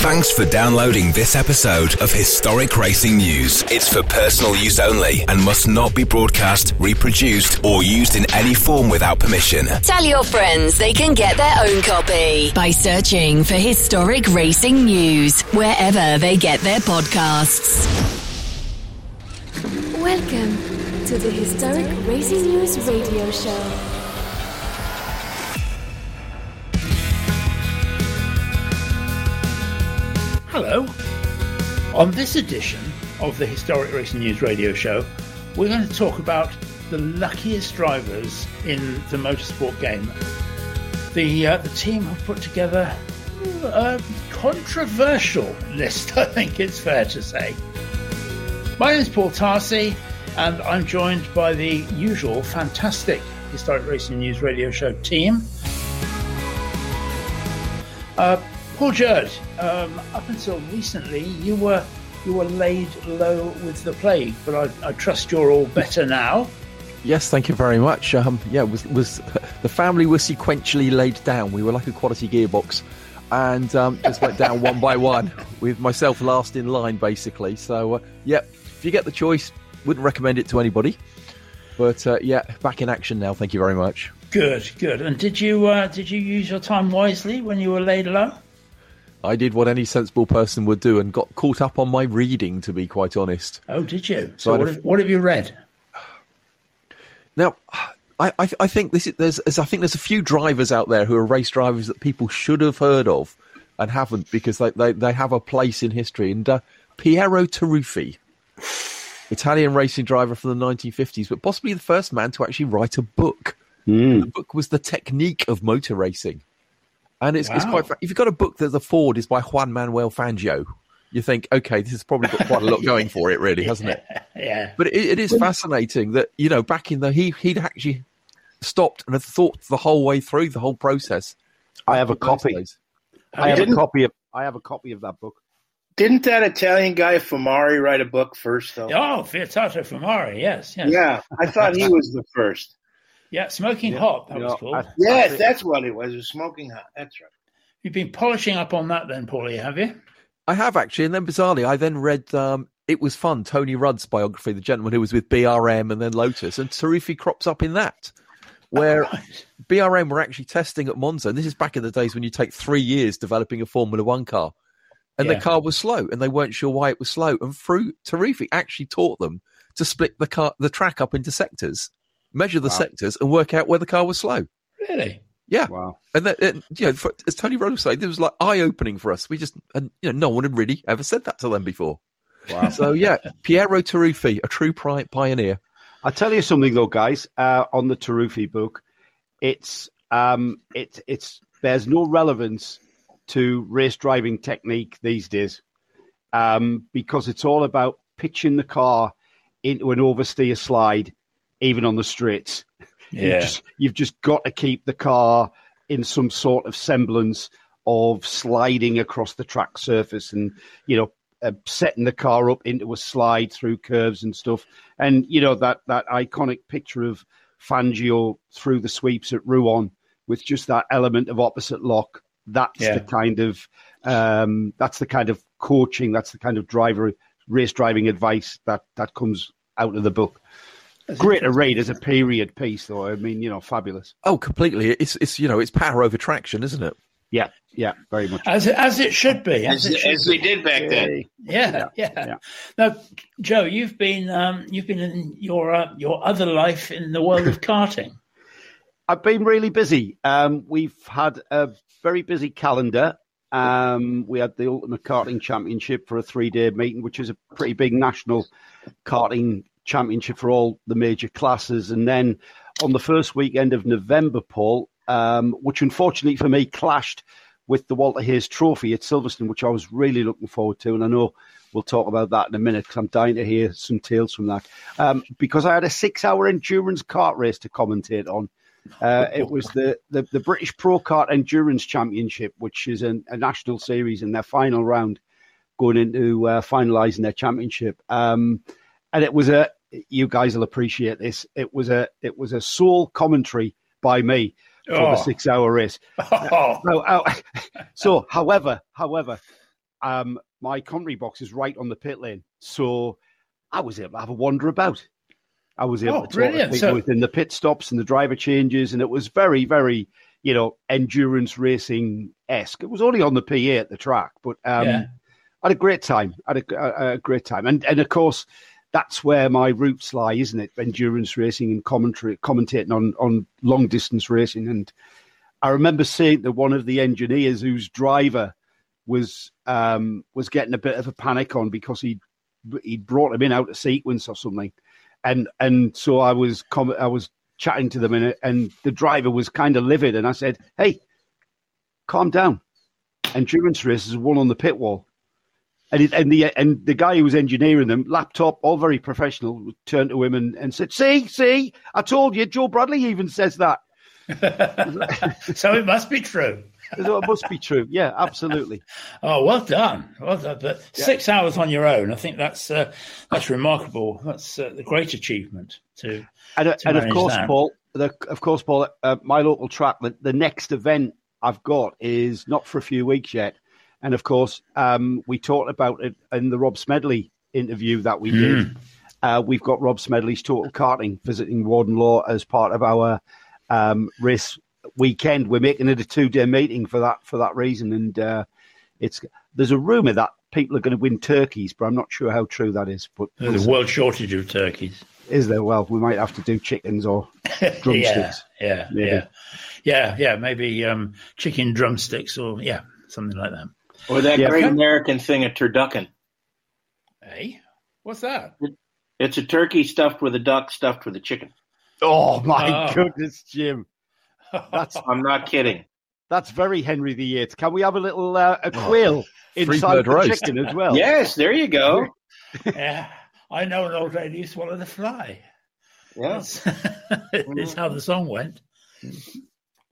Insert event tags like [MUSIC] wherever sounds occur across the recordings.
Thanks for downloading this episode of Historic Racing News. It's for personal use only and must not be broadcast, reproduced, or used in any form without permission. Tell your friends they can get their own copy by searching for Historic Racing News wherever they get their podcasts. Welcome to the Historic Racing News Radio Show. Hello. On this edition of the Historic Racing News radio show, we're going to talk about the luckiest drivers in the motorsport game. The, uh, the team have put together a controversial list, [LAUGHS] I think it's fair to say. My name is Paul Tarsi, and I'm joined by the usual fantastic Historic Racing News radio show team. Uh, Paul Jurd, um, up until recently, you were you were laid low with the plague, but I, I trust you're all better now. Yes, thank you very much. Um, yeah, was was [LAUGHS] the family was sequentially laid down. We were like a quality gearbox, and um, just went down one by one, [LAUGHS] with myself last in line, basically. So, uh, yeah, if you get the choice, wouldn't recommend it to anybody. But uh, yeah, back in action now. Thank you very much. Good, good. And did you uh, did you use your time wisely when you were laid low? I did what any sensible person would do and got caught up on my reading, to be quite honest. Oh, did you? So, so what, have, what, have, you read? Now, I, I, I think this is, there's I think there's a few drivers out there who are race drivers that people should have heard of and haven't because they, they, they have a place in history. And uh, Piero Taruffi, Italian racing driver from the 1950s, but possibly the first man to actually write a book. Mm. The book was The Technique of Motor Racing. And it's, wow. it's quite. If you've got a book that the Ford is by Juan Manuel Fangio, you think, okay, this has probably got quite a lot going for it, really, hasn't it? [LAUGHS] Yeah. But it, it is fascinating that you know back in the he he'd actually stopped and had thought the whole way through the whole process. I have a copy. I have a copy of. I have a copy of that book. Didn't that Italian guy Famari write a book first, though? Oh, Fiatato Famari, yes, yes. Yeah, I thought he [LAUGHS] was the first. Yeah, smoking yeah, hot. That was know, cool. I, yes, I, that's what it was. It was smoking hot. That's right. You've been polishing up on that, then, Paulie, have you? I have actually, and then bizarrely, I then read. Um, it was fun. Tony Rudd's biography, the gentleman who was with BRM and then Lotus, and Taruffi crops up in that, where oh, right. BRM were actually testing at Monza. And this is back in the days when you take three years developing a Formula One car, and yeah. the car was slow, and they weren't sure why it was slow. And through Taruffi actually taught them to split the car, the track up into sectors measure the wow. sectors, and work out where the car was slow. Really? Yeah. Wow. And that, it, you know, for, as Tony Rudd said, it was like eye opening for us. We just, and you know, no one had really ever said that to them before. Wow. So yeah, Piero Taruffi, a true pioneer. I'll tell you something though, guys. Uh, on the Taruffi book, it's um, it it's there's no relevance to race driving technique these days, um, because it's all about pitching the car into an oversteer slide even on the streets. [LAUGHS] Yeah. You've just, you've just got to keep the car in some sort of semblance of sliding across the track surface and, you know, uh, setting the car up into a slide through curves and stuff. And, you know, that, that iconic picture of Fangio through the sweeps at Rouen with just that element of opposite lock. That's yeah. the kind of um, that's the kind of coaching, that's the kind of driver race driving advice that that comes out of the book. Great to read as a period piece, though. I mean, you know, fabulous. Oh, completely. It's it's you know, it's power over traction, isn't it? Yeah, yeah, very much. As it, as it should be, as, as, should as be. we did back then. Yeah, yeah. yeah. yeah. Now, Joe, you've been um, you've been in your uh, your other life in the world of [LAUGHS] karting. I've been really busy. Um, we've had a very busy calendar. Um, we had the Ultimate Karting Championship for a three day meeting, which is a pretty big national karting championship for all the major classes. And then on the first weekend of November, Paul, um, which unfortunately for me clashed with the Walter Hayes Trophy at Silverstone, which I was really looking forward to. And I know we'll talk about that in a minute because I'm dying to hear some tales from that. Um, because I had a six hour endurance kart race to commentate on. Uh, it was the, the, the, British Pro Kart Endurance Championship, which is a, a national series in their final round going into uh, finalising their championship. Um, and it was a you guys will appreciate this. It was a it was a sole commentary by me for oh. the six hour race. Oh. So, uh, [LAUGHS] so, however, however, um, my commentary box is right on the pit lane, so I was able to have a wander about. I was able Oh, to talk to people So- within the pit stops and the driver changes, and it was very, very, you know, endurance racing esque. It was only on the PA at the track, but um, Yeah. I had a great time. I had a, a, a great time, and and of course, that's where my roots lie, isn't it? Endurance racing and commentary, commentating on on long distance racing. And I remember seeing that one of the engineers whose driver was um, was getting a bit of a panic on because he he brought him in out of sequence or something, and and so I was com- I was chatting to them and and the driver was kind of livid, and I said, "Hey, calm down. Endurance races one on the pit wall." And, it, and the and the guy who was engineering them, laptop, all very professional, turned to him and, and said, "See, see, I told you." Joe Bradley even says that. [LAUGHS] so it must be true. [LAUGHS] So it must be true. Yeah, absolutely. [LAUGHS] Oh, well done. Well done. But six hours on your own, I think that's uh, that's remarkable. That's uh, the great achievement to. And, uh, to and of course, that. Paul, the, of course, Paul, uh, my local track, the, the next event I've got is not for a few weeks yet. And of course, um, we talked about it in the Rob Smedley interview that we did. Uh, we've got Rob Smedley's Total Karting visiting Warden Law as part of our um, race weekend. We're making it a two day meeting for that for that reason. And uh, it's there's a rumor that people are going to win turkeys, but I'm not sure how true that is. But There's a world shortage of turkeys. is there? Well, we might have to do chickens or [LAUGHS] Yeah, drumsticks. yeah, Maybe. yeah, yeah, yeah. Maybe um, chicken drumsticks or yeah, something like that. Or that Yeah. great American thing, a turducken. Hey, what's that? It's a turkey stuffed with a duck stuffed with a chicken. Oh my Oh. goodness, Jim! That's [LAUGHS] I'm not kidding. that's very Henry VIII. Can we have a little uh, a quail Free inside the roast. chicken as well? Yes, there you go. [LAUGHS] yeah, I know an old lady who swallowed a fly. Yeah. That's, [LAUGHS] it's how the song went.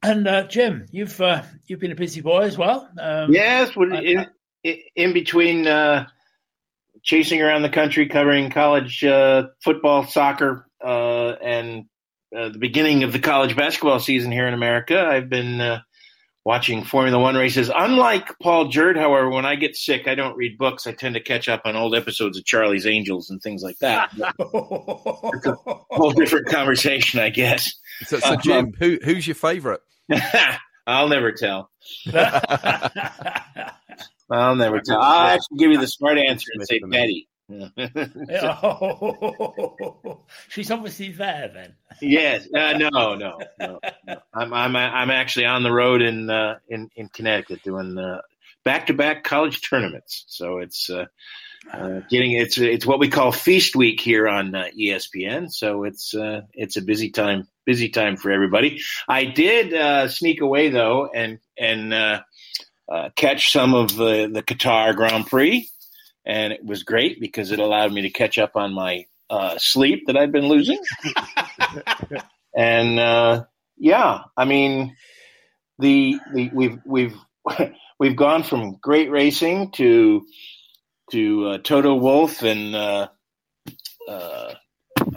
And uh, Jim, you've uh, you've been a busy boy as well. Um, Yes, when- in, in, in between uh, chasing around the country, covering college uh, football, soccer, uh, and uh, the beginning of the college basketball season here in America, I've been uh, watching Formula One races. Unlike Paul Jurd, however, when I get sick, I don't read books. I tend to catch up on old episodes of Charlie's Angels and things like that. [LAUGHS] Whole different conversation, I guess. So, so Jim, who who's your favourite? [LAUGHS] [LAUGHS] I'll never tell. I'll never tell. I'll actually give you the smart answer and say Betty. Oh, [LAUGHS] she's obviously there then. yes. Uh, no, no, no, no. I'm I'm I'm actually on the road in uh, in in Connecticut doing back to back college tournaments. So it's uh, uh, getting it's it's what we call feast week here on uh, ESPN. So it's uh, it's a busy time busy time for everybody. I did uh, sneak away though and and uh, uh, catch some of the the Qatar Grand Prix, and it was great because it allowed me to catch up on my uh, sleep that I've been losing. [LAUGHS] and uh, yeah, I mean the, the we've we've [LAUGHS] we've gone from great racing to to uh, Toto Wolff and uh, uh,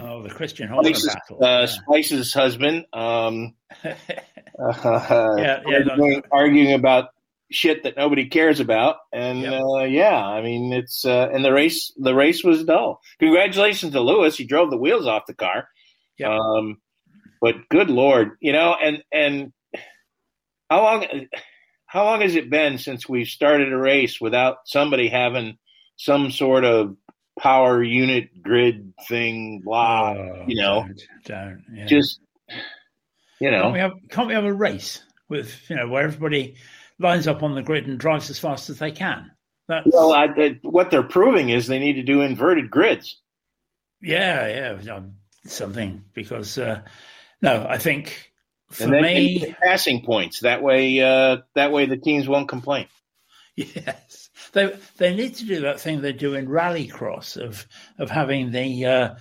Oh, the Christian Horner Spice's, battle. uh, Spice's husband. Um, yeah. [LAUGHS] [LAUGHS] uh, Yeah, yeah, arguing, arguing about shit that nobody cares about, and Yep. uh, yeah, I mean it's uh, and the race the race was dull. Congratulations to Lewis; he drove the wheels off the car. Yep. Um, but good lord, you know, and and how long how long has it been since we've started a race without somebody having some sort of power unit grid thing? Blah, Oh, you know, don't, don't yeah. just you know. can't we have can't we have a race with you know where everybody lines up on the grid and drives as fast as they can? That's, Well, I, I- what they're proving is they need to do inverted grids. yeah, yeah, something because uh, no, I think for and then me, passing points. That way, uh, that way the teams won't complain. [LAUGHS] Yes, they they need to do that thing they do in Rallycross of of having the uh,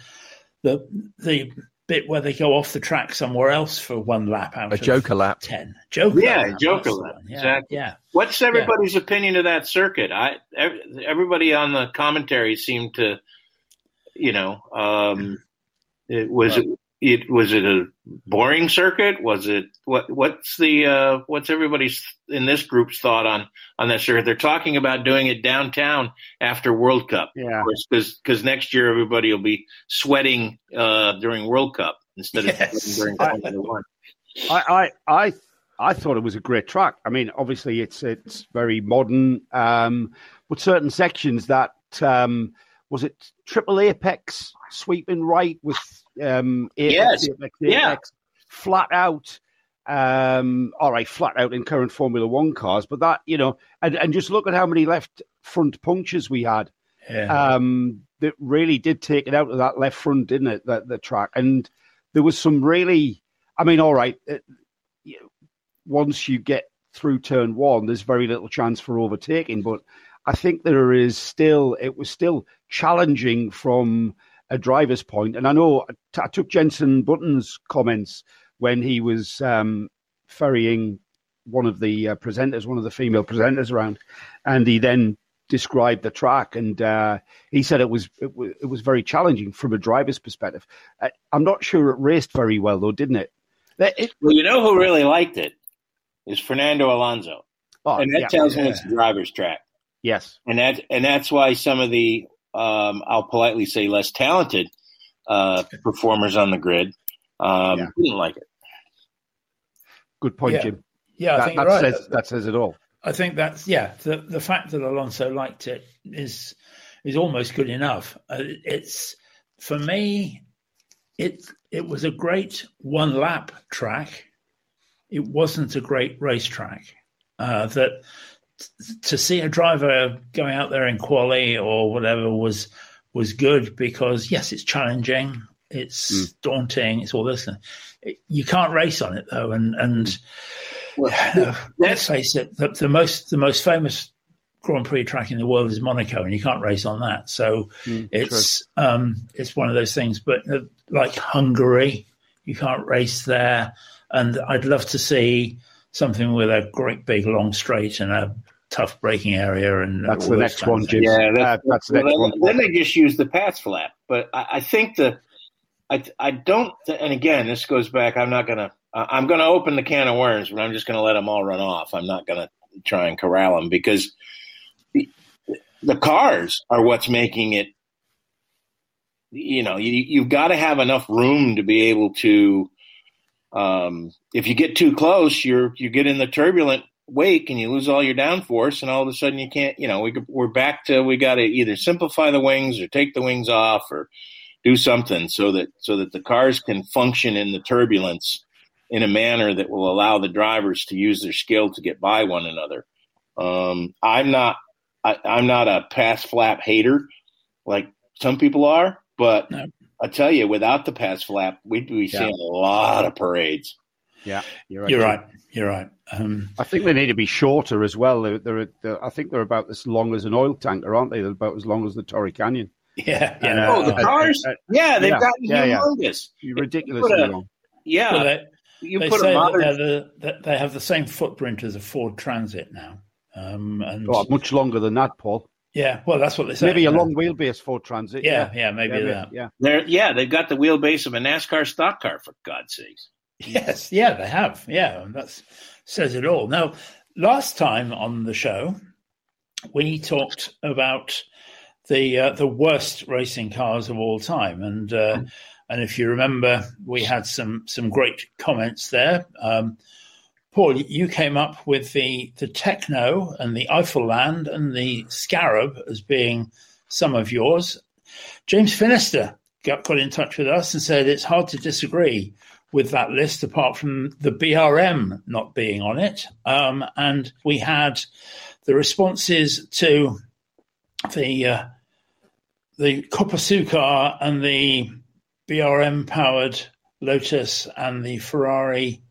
the the bit where they go off the track somewhere else for one lap out A of Joker lap. ten. Joker, Yeah, lap, Joker lap. Yeah, exactly. Yeah, What's everybody's opinion of that circuit? I everybody on the commentary seemed to, you know, um, it was it was it a boring circuit? Was it what? What's the uh, what's everybody's in this group's thought on on that circuit? They're talking about doing it downtown after World Cup. Yeah, because because next year everybody will be sweating uh, during World Cup instead yes. of during Formula One. I, I I I thought it was a great track. I mean, obviously it's it's very modern, um, but certain sections that um, was it triple apex sweeping right with um, apex, yes. apex, apex, yeah. flat out. Um, all right, flat out in current Formula One cars, but that you know, and, and just look at how many left front punctures we had. Yeah. Um, that really did take it out of that left front, didn't it? That the track, and there was some really. I mean, all right, it, once you get through turn one, there's very little chance for overtaking, but I think there is still it was still challenging from a driver's point. And I know I took Jenson Button's comments when he was um, ferrying one of the uh, presenters, one of the female presenters around, and he then described the track, and uh, he said it was, it was it was very challenging from a driver's perspective. Uh, I'm not sure it raced very well though, didn't it? it well, you know who really liked it is Fernando Alonso, oh, and that yeah, tells me it's a driver's track. Yes, and that and that's why some of the um, I'll politely say less talented uh, [LAUGHS] performers on the grid um, yeah. didn't like it. Good point, yeah. Jim. Yeah, that, I think that right. says that says it all. I think that's yeah. The the fact that Alonso liked it is is almost good enough. Uh, it's for me, it it was a great one lap track. It wasn't a great racetrack. Uh, that to see a driver going out there in quali or whatever was was good because yes, it's challenging, it's mm. daunting, it's all this. You can't race on it though, and and well, [SIGHS] let's face it, the, the, most the most famous Grand Prix track in the world is Monaco, and you can't race on that. So mm, it's um, it's one of those things. But uh, like Hungary, you can't race there, and I'd love to see something with a great big long straight and a tough braking area. And that's the next one, Jim. Yeah, that's, uh, that's the next one. Then they just use the pass flap. But I, I, think the I I don't. And again, this goes back. I'm not gonna. Uh, I'm gonna open the can of worms, but I'm just gonna let them all run off. I'm not gonna try and corral them because the, the cars are what's making it. You know, you, you've got to have enough room to be able to um, if you get too close, you're you get in the turbulent wake and you lose all your downforce, and all of a sudden you can't. You know, we, we're back to we got to either simplify the wings or take the wings off or do something so that so that the cars can function in the turbulence in a manner that will allow the drivers to use their skill to get by one another. Um, I'm not I, am not a pass flap hater like some people are, but no. I tell you, without the pass flap, we'd be yeah. seeing a lot of parades. Yeah, you're right. You're right. You're right. Um, I think they need to be shorter as well. They're, they're, they're, I think they're about as long as an oil tanker, aren't they? They're about as long as the Torrey Canyon. [LAUGHS] Yeah. yeah. Uh, oh, the cars? Uh, uh, yeah, they've yeah, got yeah, humongous. Yeah. Ridiculously long. Yeah. Well, they, you they put say a modern... that, the, that they have the same footprint as a Ford Transit now. Um, and oh, much longer than that, Paul. Yeah, well, that's what they say. Maybe a long wheelbase Ford Transit. Yeah, yeah, yeah maybe yeah, that. Yeah, they're yeah, they've got the wheelbase of a NASCAR stock car for God's sakes. Yes, yeah, they have. Yeah, that says it all. Now, last time on the show, we talked about the uh, the worst racing cars of all time, and uh, and if you remember, we had some some great comments there. Um, Paul, you came up with the, the Tecno and the Eifelland and the Scarab as being some of yours. James Finister got, got in touch with us and said it's hard to disagree with that list apart from the BRM not being on it. Um, and we had the responses to the uh, the Copersucar and the BRM powered Lotus and the Ferrari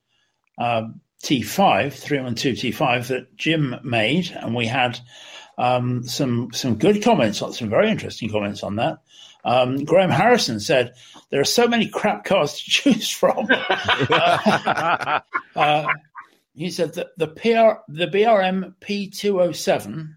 uh, T5, 312 T5 that Jim made, and we had um, some some good comments, some very interesting comments on that. Um, Graham Harrison said there are so many crap cars to [LAUGHS] choose from. uh, uh, he said that the PR the BRM P207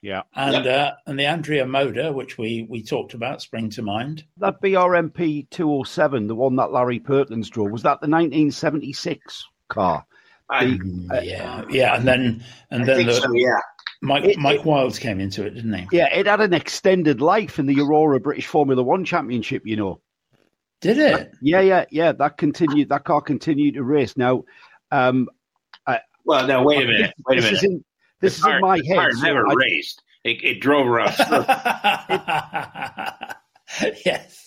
Yeah. And uh, and the Andrea Moda, which we we talked about, spring to mind. That BRM P207, the one that Larry Perkins drove, was that the 1976 car? I, The- Yeah, yeah, and then and I then think the, so. Yeah. Mike It- Mike Wilds came into it, didn't he? yeah, it had an extended life in the Aurora British Formula One Championship, you know. Did it? Yeah, yeah, yeah. That continued. That car continued to race. Now, um, I, Well, now wait a minute. Wait a this minute. is in this is in my the car head. so never I- raced. It, it drove around. [LAUGHS] circles. yes.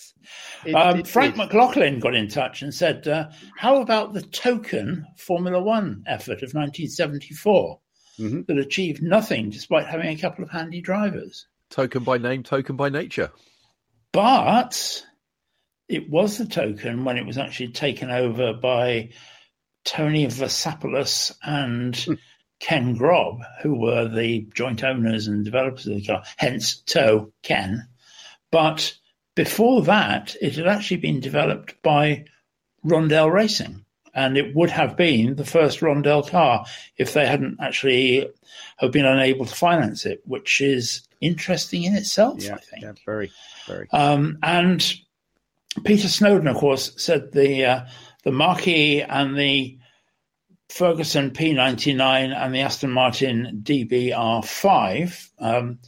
It- Um, it- Frank McLaughlin got in touch and said, uh, "How about the token Formula One effort of 1974 Mhm. that achieved nothing despite having a couple of handy drivers? Token by name, token by nature. But it was the token when it was actually taken over by Tony Vlassopulos and Ken Grob, who were the joint owners and developers of the car, hence Toe Ken. But before that, it had actually been developed by Rondel Racing. And it would have been the first Rondel car if they hadn't actually have been unable to finance it, which is interesting in itself, yeah, I think. yeah, very, very. Um, and Peter Snowden, of course, said the uh, the Marquis and the Ferguson P99 and the Aston Martin DBR5. Um,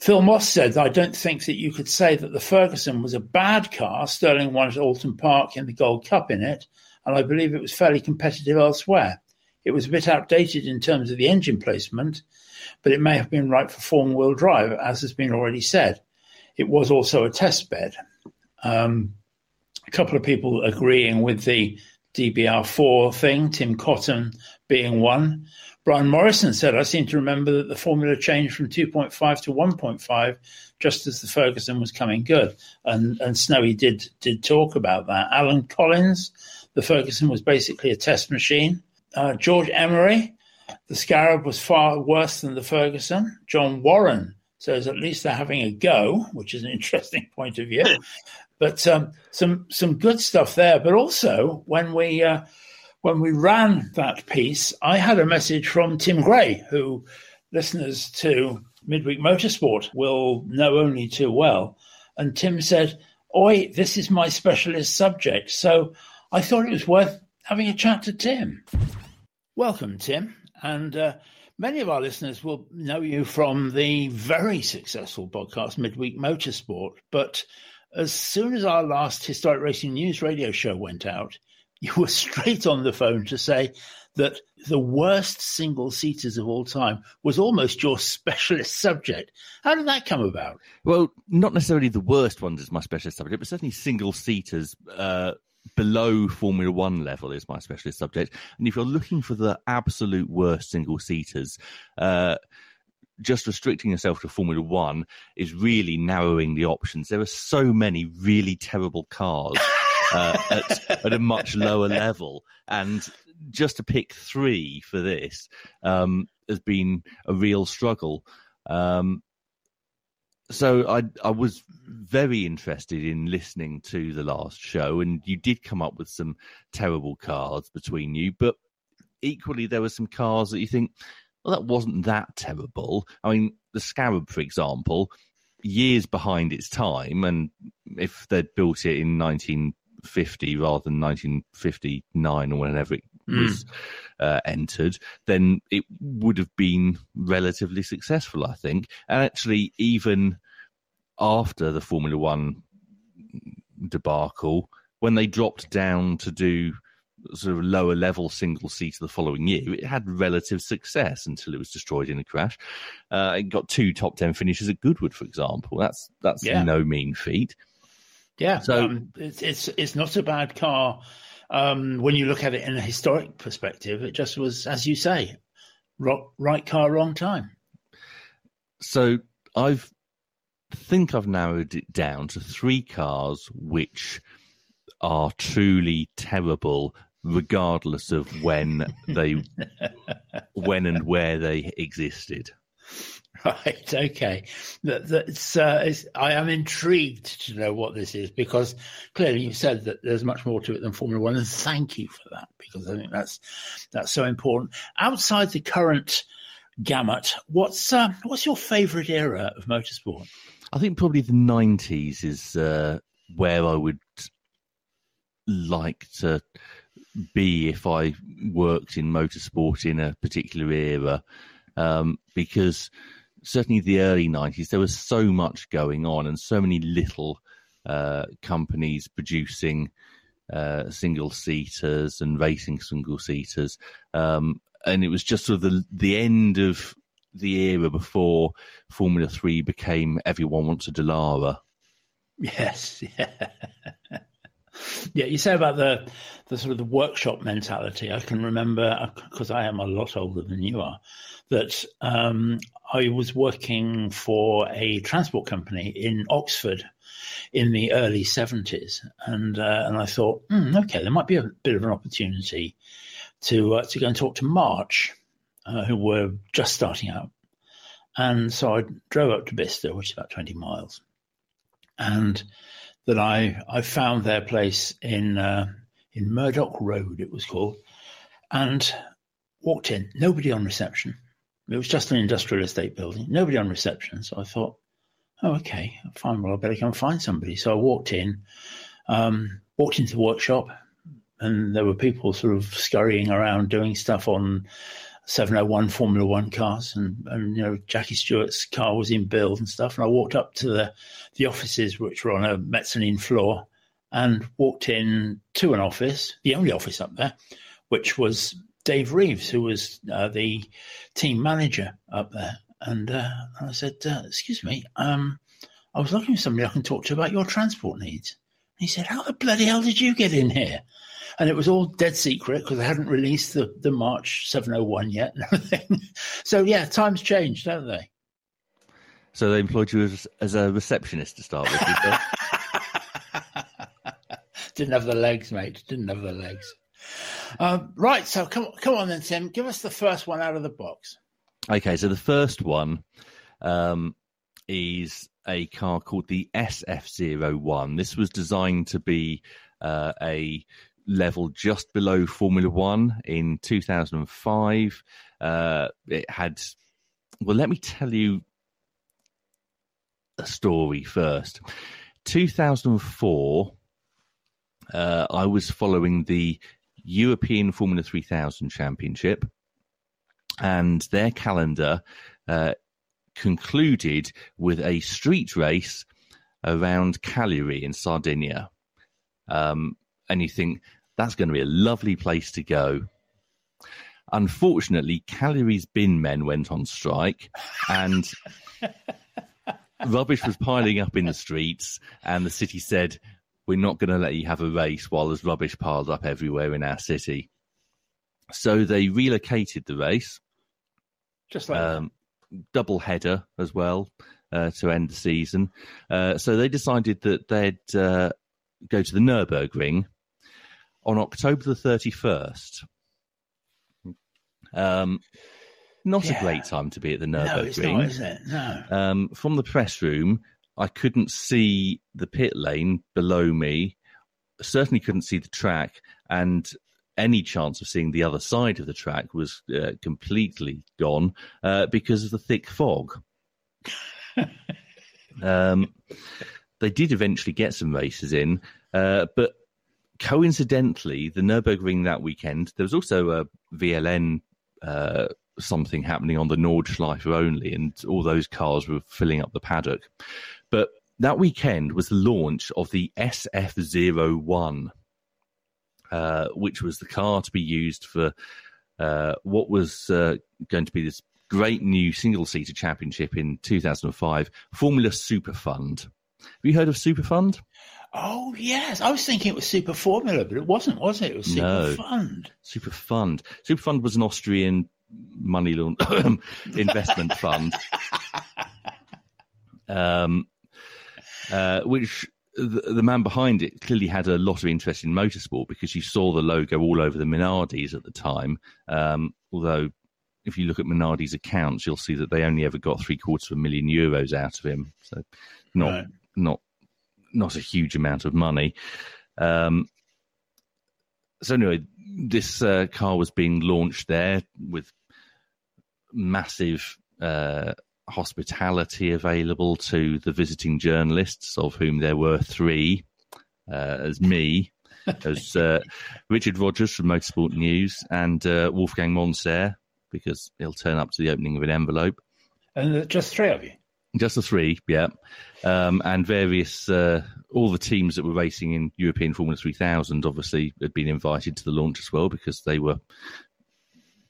Phil Moss said, I don't think that you could say that the Ferguson was a bad car. Stirling won at Oulton Park in the Gold Cup in it, and I believe it was fairly competitive elsewhere. It was a bit outdated in terms of the engine placement, but it may have been right for four wheel drive, as has been already said. It was also a test bed. Um, a couple of people agreeing with the DBR4 thing, Tim Cotton being one. Brian Morrison said, I seem to remember that the formula changed from 2.5 to 1.5 just as the Ferguson was coming good. And, and Snowy did, did talk about that. Alan Collins, the Ferguson was basically a test machine. Uh, George Emery, the Scarab was far worse than the Ferguson. John Warren says at least they're having a go, which is an [LAUGHS] interesting point of view. but um, some some good stuff there. But also when we uh, when we ran that piece, I had a message from Tim Gray, who listeners to Midweek Motorsport will know only too well. And Tim said, "Oi, this is my specialist subject." So I thought it was worth having a chat to Tim. Welcome, Tim, and. Uh, Many of our listeners will know you from the very successful podcast Midweek Motorsport, but as soon as our last Historic Racing News radio show went out, [LAUGHS] you were straight on the phone to say that the worst single seaters of all time was almost your specialist subject. How did that come about? Well, not necessarily the worst ones is my specialist subject, but certainly single seaters uh, below Formula One level is my specialist subject. And if you're looking for the absolute worst single seaters, uh, just restricting yourself to Formula One is really narrowing the options. There are so many really terrible cars [LAUGHS] uh, at, at a much lower level, and just to pick three for this um, has been a real struggle. Um, so I I was very interested in listening to the last show, and you did come up with some terrible cards between you, but equally there were some cards that you think, well, that wasn't that terrible. I mean, the Scarab, for example, years behind its time, and if they'd built it in 1950 rather than 1959 or whenever it was uh, entered, then it would have been relatively successful, I think. And actually, even after the Formula One debacle, when they dropped down to do sort of lower level single seater the following year, it had relative success until it was destroyed in a crash. Uh, it got two top ten finishes at Goodwood, for example. That's that's Yeah. no mean feat. Yeah, So- um, it's, it's it's not a bad car um, when you look at it in a historic perspective. It just was, as you say, ro- right car, wrong time. So I've think I've narrowed it down to three cars which are truly terrible regardless of when they [LAUGHS] when and where they existed. [LAUGHS] Right. Okay. That, that's. Uh, I am intrigued to know what this is because clearly you said that there's much more to it than Formula One, and thank you for that because I think that's that's so important. Outside the current gamut. What's uh, what's your favourite era of motorsport? I think probably the nineties is uh, where I would like to be if I worked in motorsport in a particular era, um, because certainly the early nineties there was so much going on and so many little uh, companies producing uh, single seaters and racing single seaters, um, and it was just sort of the the end of the era before Formula Three became everyone wants a Dallara. Yes, [LAUGHS] yeah. Yeah, you say about the the sort of the workshop mentality. I can remember because I am a lot older than you are. That um, I was working for a transport company in Oxford in the early seventies, and uh, and I thought, mm, okay, there might be a bit of an opportunity to uh, to go and talk to March, uh, who were just starting out, and so I drove up to Bicester, which is about twenty miles, and that I I found their place in uh, in Murdock Road, it was called, and walked in. Nobody on reception. It was just an industrial estate building. Nobody on reception. So I thought, oh, okay, fine. Well, I better go and find somebody. So I walked in, um, walked into the workshop, and there were people sort of scurrying around doing stuff on 701 Formula One cars, and, and you know Jackie Stewart's car was in build and stuff. And I walked up to the the offices, which were on a mezzanine floor, and walked in to an office, the only office up there, which was Dave Reeves, who was uh, the team manager up there. And, uh, I said, uh, "Excuse me, um, I was looking for somebody I can talk to about your transport needs." And he said, "How the bloody hell did you get in here?" And it was all dead secret because they hadn't released the, the March 701 yet and [LAUGHS] everything. so yeah, times change, don't they? So they employed you as, as a receptionist to start with. [LAUGHS] Didn't have the legs, mate. Didn't have the legs. Um, right, so come come on then, Tim. Give us the first one out of the box. Okay, so the first one um, is a car called the SF01. This was designed to be uh, a level just below Formula One in 2005. Uh, it had, well, let me tell you a story first. 2004, uh, I was following the European Formula 3000 Championship, and their calendar uh, concluded with a street race around Cagliari in Sardinia. Um, and you think that's going to be a lovely place to go. Unfortunately, Cagliari's bin men went on strike, and [LAUGHS] rubbish was piling up in the streets. And the city said, "We're not going to let you have a race while there's rubbish piled up everywhere in our city." So they relocated the race, just like um, double header as well uh, to end the season. Uh, so they decided that they'd uh, go to the Nurburgring on October the 31st. Um, not yeah. a great time to be at the Nurburgring. No, is it? No. Um, from the press room, I couldn't see the pit lane below me. Certainly couldn't see the track, and any chance of seeing the other side of the track was uh, completely gone uh, because of the thick fog. [LAUGHS] um, they did eventually get some races in, uh, but coincidentally, the Nurburgring that weekend, there was also a VLN uh, something happening on the Nordschleife only, and all those cars were filling up the paddock. But that weekend was the launch of the SF01, uh, which was the car to be used for uh, what was uh, going to be this great new single seater championship in 2005, Formula Super Fund. Have you heard of Super Fund? Oh yes, I was thinking it was Super Formula, but it wasn't, was it? It was Super no. Fund. Super Fund. Super Fund was an Austrian money [LAUGHS] investment fund, [LAUGHS] um, uh, which the, the, man behind it clearly had a lot of interest in motorsport because you saw the logo all over the Minardis at the time. Um, although, if you look at Minardi's accounts, you'll see that they only ever got three quarters of a million euros out of him. So, not right. not not a huge amount of money. Um, so anyway, this uh, car was being launched there with massive uh, hospitality available to the visiting journalists, of whom there were three, uh, as me, [LAUGHS] as uh, Richard Rogers from Motorsport News, and uh, Wolfgang Monser, because he'll turn up to the opening of an envelope. And uh, just three of you. Just the three, yeah, um, and various uh, all the teams that were racing in European Formula 3000 obviously had been invited to the launch as well because they were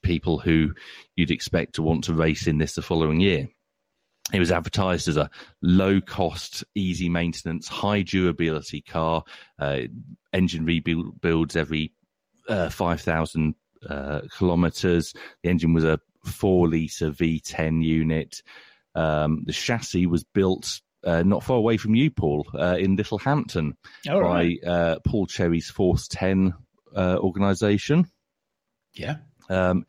people who you'd expect to want to race in this the following year. It was advertised as a low cost, easy maintenance, high durability car. Uh, engine rebuilds every uh, 5,000 uh, kilometers. The engine was a four litre V10 unit. Um, the chassis was built uh, not far away from you, Paul, uh, in Littlehampton right. by uh, Paul Cherry's Force 10 uh, organisation. Yeah. Um,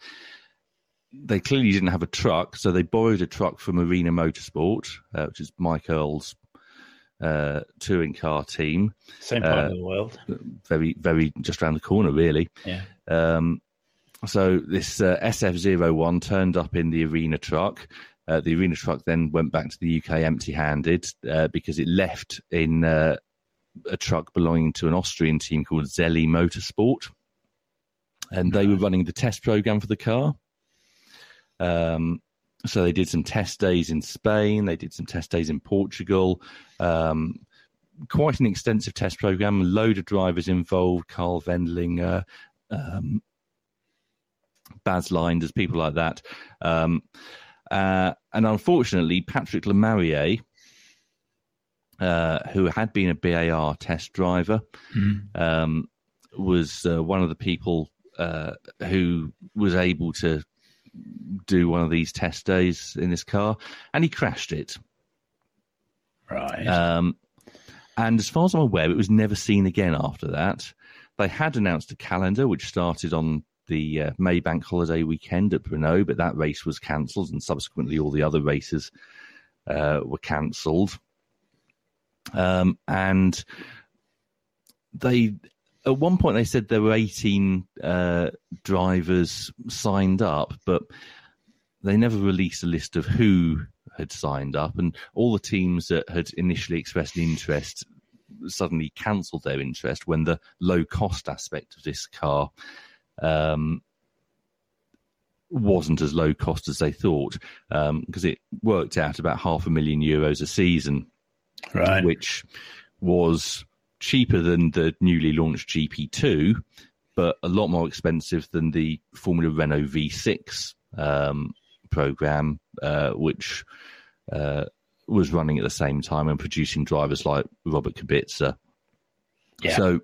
they clearly didn't have a truck, so they borrowed a truck from Arena Motorsport, uh, which is Mike Earle's uh, touring car team. Same part Uh, of the world. Very, very just around the corner, really. Yeah. Um, so this uh, SF01 turned up in the arena truck. Uh, the arena truck then went back to the UK empty-handed uh, because it left in uh, a truck belonging to an Austrian team called Zelli Motorsport, and they were running the test program for the car. Um, so they did some test days in Spain. They did some test days in Portugal. Um, quite an extensive test program. A load of drivers involved. Karl Wendlinger, um, Bas Leinders, people like that. Um, uh, and unfortunately, Patrick Lemarié, uh, who had been a BAR test driver, um, was uh, one of the people uh, who was able to do one of these test days in this car, and he crashed it. Right. Um, and as far as I'm aware, it was never seen again after that. They had announced a calendar which started on the uh, May Bank holiday weekend at Brno, but that race was cancelled, and subsequently all the other races uh, were cancelled. Um, and they, at one point, they said there were 18 uh, drivers signed up, but they never released a list of who had signed up, and all the teams that had initially expressed interest suddenly cancelled their interest when the low cost aspect of this car um, wasn't as low cost as they thought because it worked out about half a million euros a season, right. which was cheaper than the newly launched GP2, but a lot more expensive than the Formula Renault V6 um, program, uh, which uh, was running at the same time and producing drivers like Robert Kubica. Yeah. So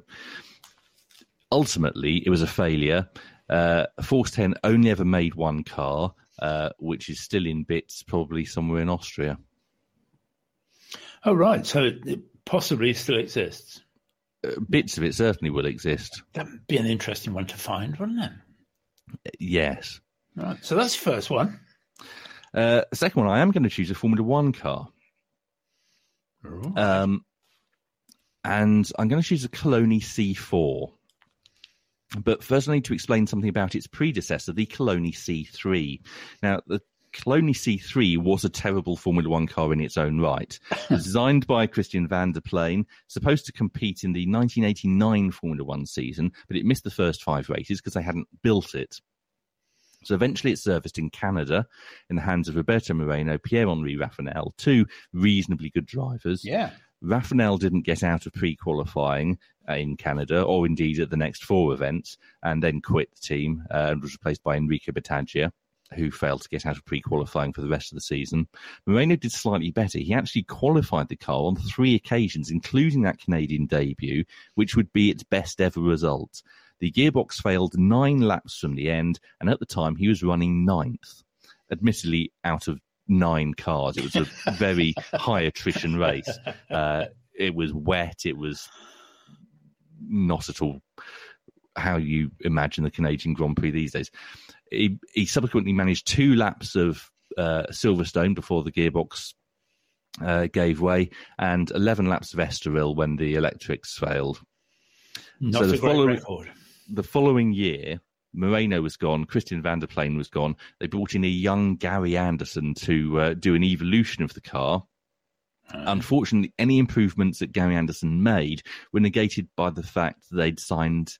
ultimately, it was a failure. Uh, Force 10 only ever made one car, uh, which is still in bits, probably somewhere in Austria. Oh, right. So it, possibly still exists. Uh, bits of it certainly will exist. That'd be an interesting one to find, wouldn't it? Yes. Right. So that's the first one. Uh, second one, I am going to choose a Formula One car. Um, and I'm going to choose a Coloni C4. But first, I need to explain something about its predecessor, the Coloni C3. Now, the Coloni C3 was a terrible Formula One car in its own right. [LAUGHS] It was designed by Christian Vanderpleyn, supposed to compete in the 1989 Formula One season, but it missed the first five races because they hadn't built it. So eventually it surfaced in Canada in the hands of Roberto Moreno, Pierre Henri Raphanel, two reasonably good drivers. Yeah. Raphanel didn't get out of pre qualifying in Canada, or indeed at the next four events, and then quit the team uh, and was replaced by Enrico Bertaggia, who failed to get out of pre qualifying for the rest of the season. Moreno did slightly better. He actually qualified the car on three occasions, including that Canadian debut, which would be its best ever result. The gearbox failed nine laps from the end, and at the time he was running ninth. Admittedly, out of nine cars, it was a very high attrition race. Uh, it was wet. It was not at all how you imagine the Canadian Grand Prix these days. He, he subsequently managed two laps of uh, Silverstone before the gearbox uh, gave way, and 11 laps of Estoril when the electrics failed. Not So the following- record. The following year, Moreno was gone, Christian Vanderpleyn was gone. They brought in a young Gary Anderson to uh, do an evolution of the car. Unfortunately, any improvements that Gary Anderson made were negated by the fact they'd signed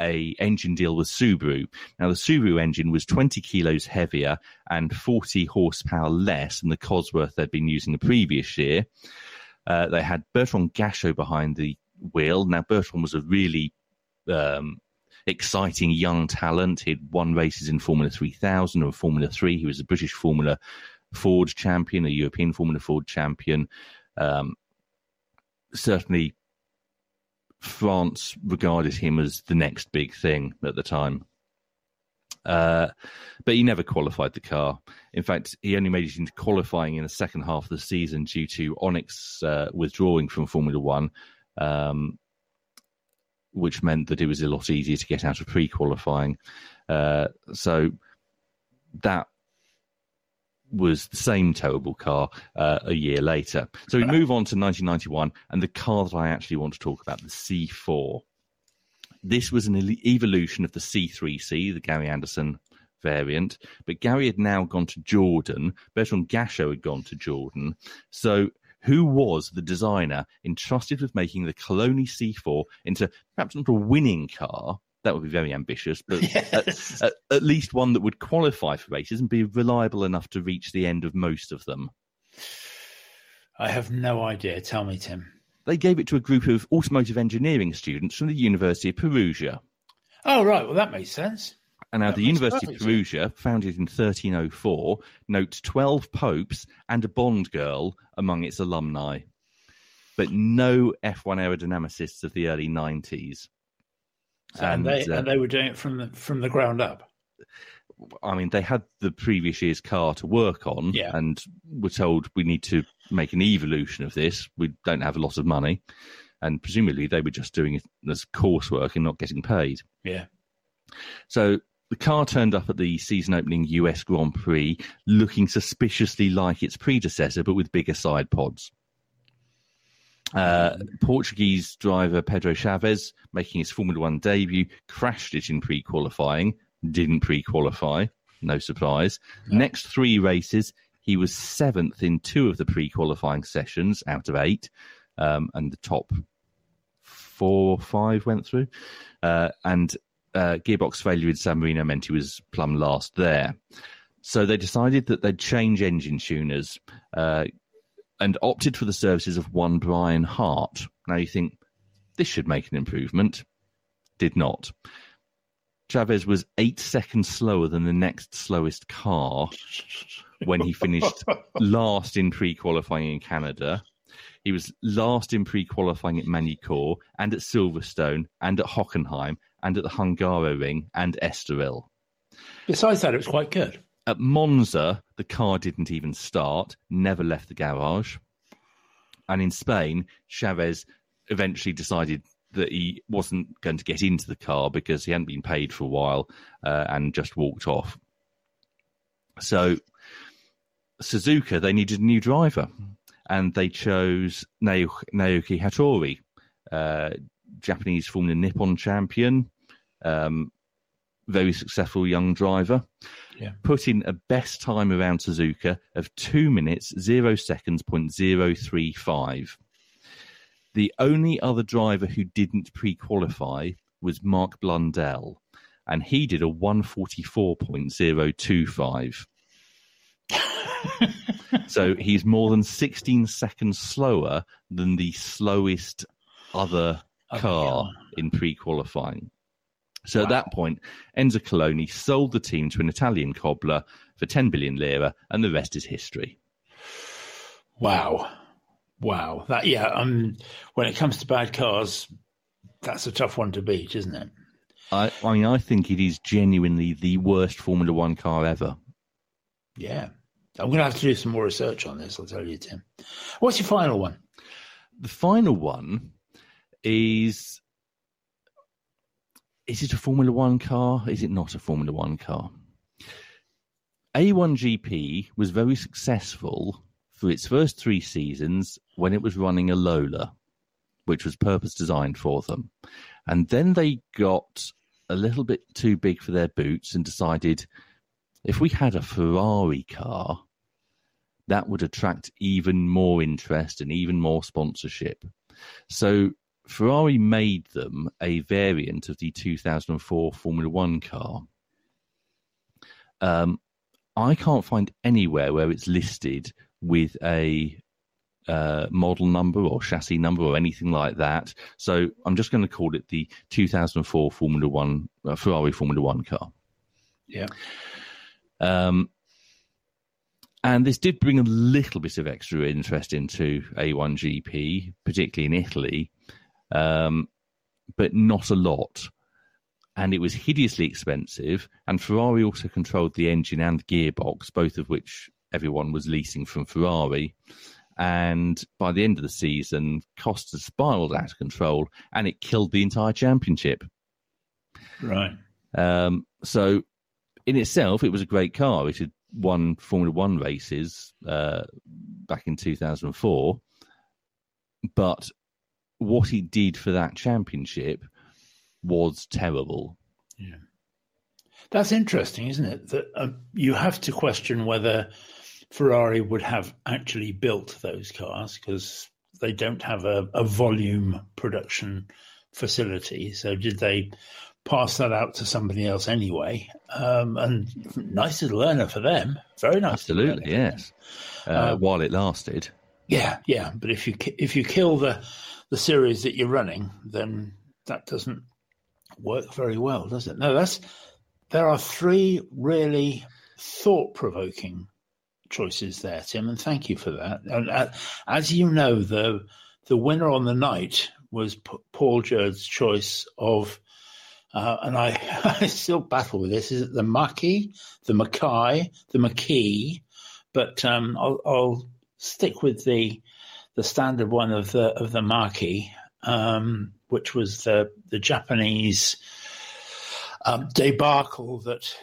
a engine deal with Subaru. Now, the Subaru engine was 20 kilos heavier and 40 horsepower less than the Cosworth they'd been using the previous year. Uh, they had Bertrand Gachot behind the wheel. Now, Bertrand was a really um, exciting young talent. He'd won races in Formula 3000 or Formula 3. He was a British Formula Ford champion, a European Formula Ford champion. Um, certainly, France regarded him as the next big thing at the time. Uh, but he never qualified the car. In fact, he only made it into qualifying in the second half of the season due to Onyx uh, withdrawing from Formula One, um, which meant that it was a lot easier to get out of pre qualifying. Uh, so that was the same terrible car uh, a year later. So we move on to 1991, and the car that I actually want to talk about, the C4. This was an evolution of the C3C, the Gary Anderson variant, but Gary had now gone to Jordan. Bertrand Gachot had gone to Jordan. So who was the designer entrusted with making the Coloni C4 into perhaps not a winning car, that would be very ambitious, but [LAUGHS] yes. at, at, at, least one that would qualify for races and be reliable enough to reach the end of most of them. I have no idea. Tell me, Tim. They gave it to a group of automotive engineering students from the University of Perugia. Oh, right. Well, that makes sense. And now that the University of Perugia, sense. founded in 1304, notes 12 popes and a Bond girl among its alumni, but no F1 aerodynamicists of the early 90s. So, and, and, they, uh, and they were doing it from the from the ground up. I mean, they had the previous year's car to work on, yeah. and were told we need to make an evolution of this. We don't have a lot of money, and presumably they were just doing it as coursework and not getting paid. Yeah. So the car turned up at the season opening US Grand Prix, looking suspiciously like its predecessor, but with bigger side pods. Uh, Portuguese driver Pedro Chaves, making his Formula One debut, crashed it in pre qualifying, didn't pre qualify, no surprise. Next three races, he was seventh in two of the pre qualifying sessions out of eight, um, and the top four or five went through. Uh, and uh, gearbox failure in San Marino meant he was plumb last there. So they decided that they'd change engine tuners. Uh, and opted for the services of one Brian Hart. Now you think this should make an improvement. Did not. Chaves was eight seconds slower than the next slowest car when he finished [LAUGHS] last in pre qualifying in Canada. He was last in pre qualifying at Magny-Cours and at Silverstone and at Hockenheim and at the Hungaroring and Estoril. Besides that, it was quite good. At Monza, the car didn't even start, never left the garage. And in Spain, Chaves eventually decided that he wasn't going to get into the car because he hadn't been paid for a while uh, and just walked off. So, Suzuka, they needed a new driver and they chose Naoki Hattori, uh, Japanese Formula Nippon champion, um, very successful young driver. Yeah. Put in a best time around Suzuka of two minutes, zero seconds, point zero three five. The only other driver who didn't pre qualify was Mark Blundell, and he did a 144.025. [LAUGHS] so he's more than 16 seconds slower than the slowest other car in pre qualifying. So wow. at that point, Enzo Coloni sold the team to an Italian cobbler for 10 billion lira, and the rest is history. Wow. Wow. That yeah, um when it comes to bad cars, that's a tough one to beat, isn't it? I, I mean I think it is genuinely the worst Formula One car ever. Yeah. I'm gonna have to do some more research on this, I'll tell you, Tim. What's your final one? The final one is is it a Formula One car? Is it not a Formula One car? A1GP was very successful for its first three seasons when it was running a Lola, which was purpose designed for them. And then they got a little bit too big for their boots and decided if we had a Ferrari car, that would attract even more interest and even more sponsorship. So Ferrari made them a variant of the 2004 Formula One car. Um, I can't find anywhere where it's listed with a uh, model number or chassis number or anything like that. So I'm just going to call it the 2004 Formula One uh, Ferrari Formula One car. Yeah. Um, and this did bring a little bit of extra interest into A1GP, particularly in Italy, um, but not a lot. And it was hideously expensive. And Ferrari also controlled the engine and gearbox, both of which everyone was leasing from Ferrari. And by the end of the season, costs had spiraled out of control and it killed the entire championship. Right. Um, so, in itself, it was a great car. It had won Formula One races uh, back in 2004. But what he did for that championship was terrible. Yeah. That's interesting, isn't it? That uh, you have to question whether Ferrari would have actually built those cars because they don't have a, a volume production facility. So did they pass that out to somebody else anyway? Um, and nice little earner for them. Very nice. Absolutely, yes. Uh, uh, while it lasted. Yeah, yeah. But if you if you kill the the series that you're running, then that doesn't work very well, does it? No, that's there are three really thought provoking choices there, Tim, and thank you for that. And uh, as you know, the the winner on the night was P- Paul Jurd's choice of, uh, and I, [LAUGHS] I still battle with this. Is it the Maki, the Mackay, the McKee? But um, I'll, I'll, stick with the the standard one of the of the Maki, um, which was the the Japanese um, debacle that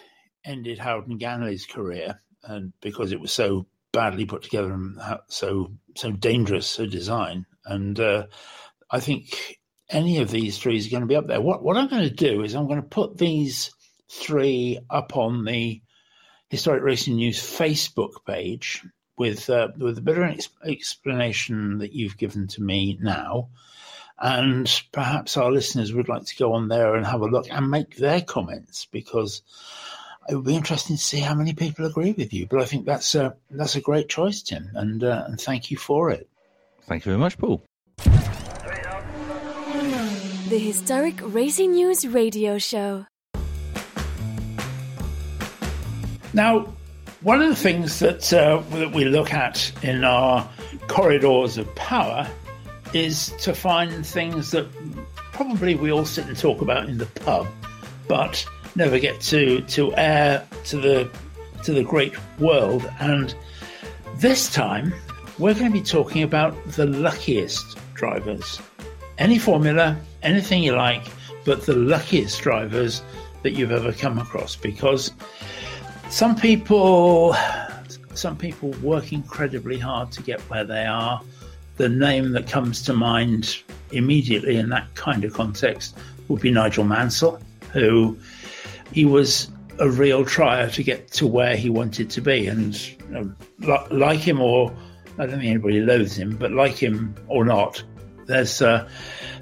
ended Howden Ganley's career and because it was so badly put together and so so dangerous a design. And uh, I think any of these three is going to be up there. What what I'm going to do is I'm going to put these three up on the Historic Racing News Facebook page with uh, with a bit of an ex- explanation that you've given to me now. And perhaps our listeners would like to go on there and have a look and make their comments because it would be interesting to see how many people agree with you. But I think that's a that's a great choice, Tim, and uh, and thank you for it. Thank you very much, Paul. The Historic Racing News Radio Show. Now, one of the things that uh, that we look at in our corridors of power is to find things that probably we all sit and talk about in the pub, but never get to to air to the to the great world. And this time, we're going to be talking about the luckiest drivers. Any formula, anything you like, but the luckiest drivers that you've ever come across. Because some people, some people work incredibly hard to get where they are. The name that comes to mind immediately in that kind of context would be Nigel Mansell, who he was a real trier to get to where he wanted to be. And you know, like him or I don't think anybody loathes him, but like him or not, there's uh,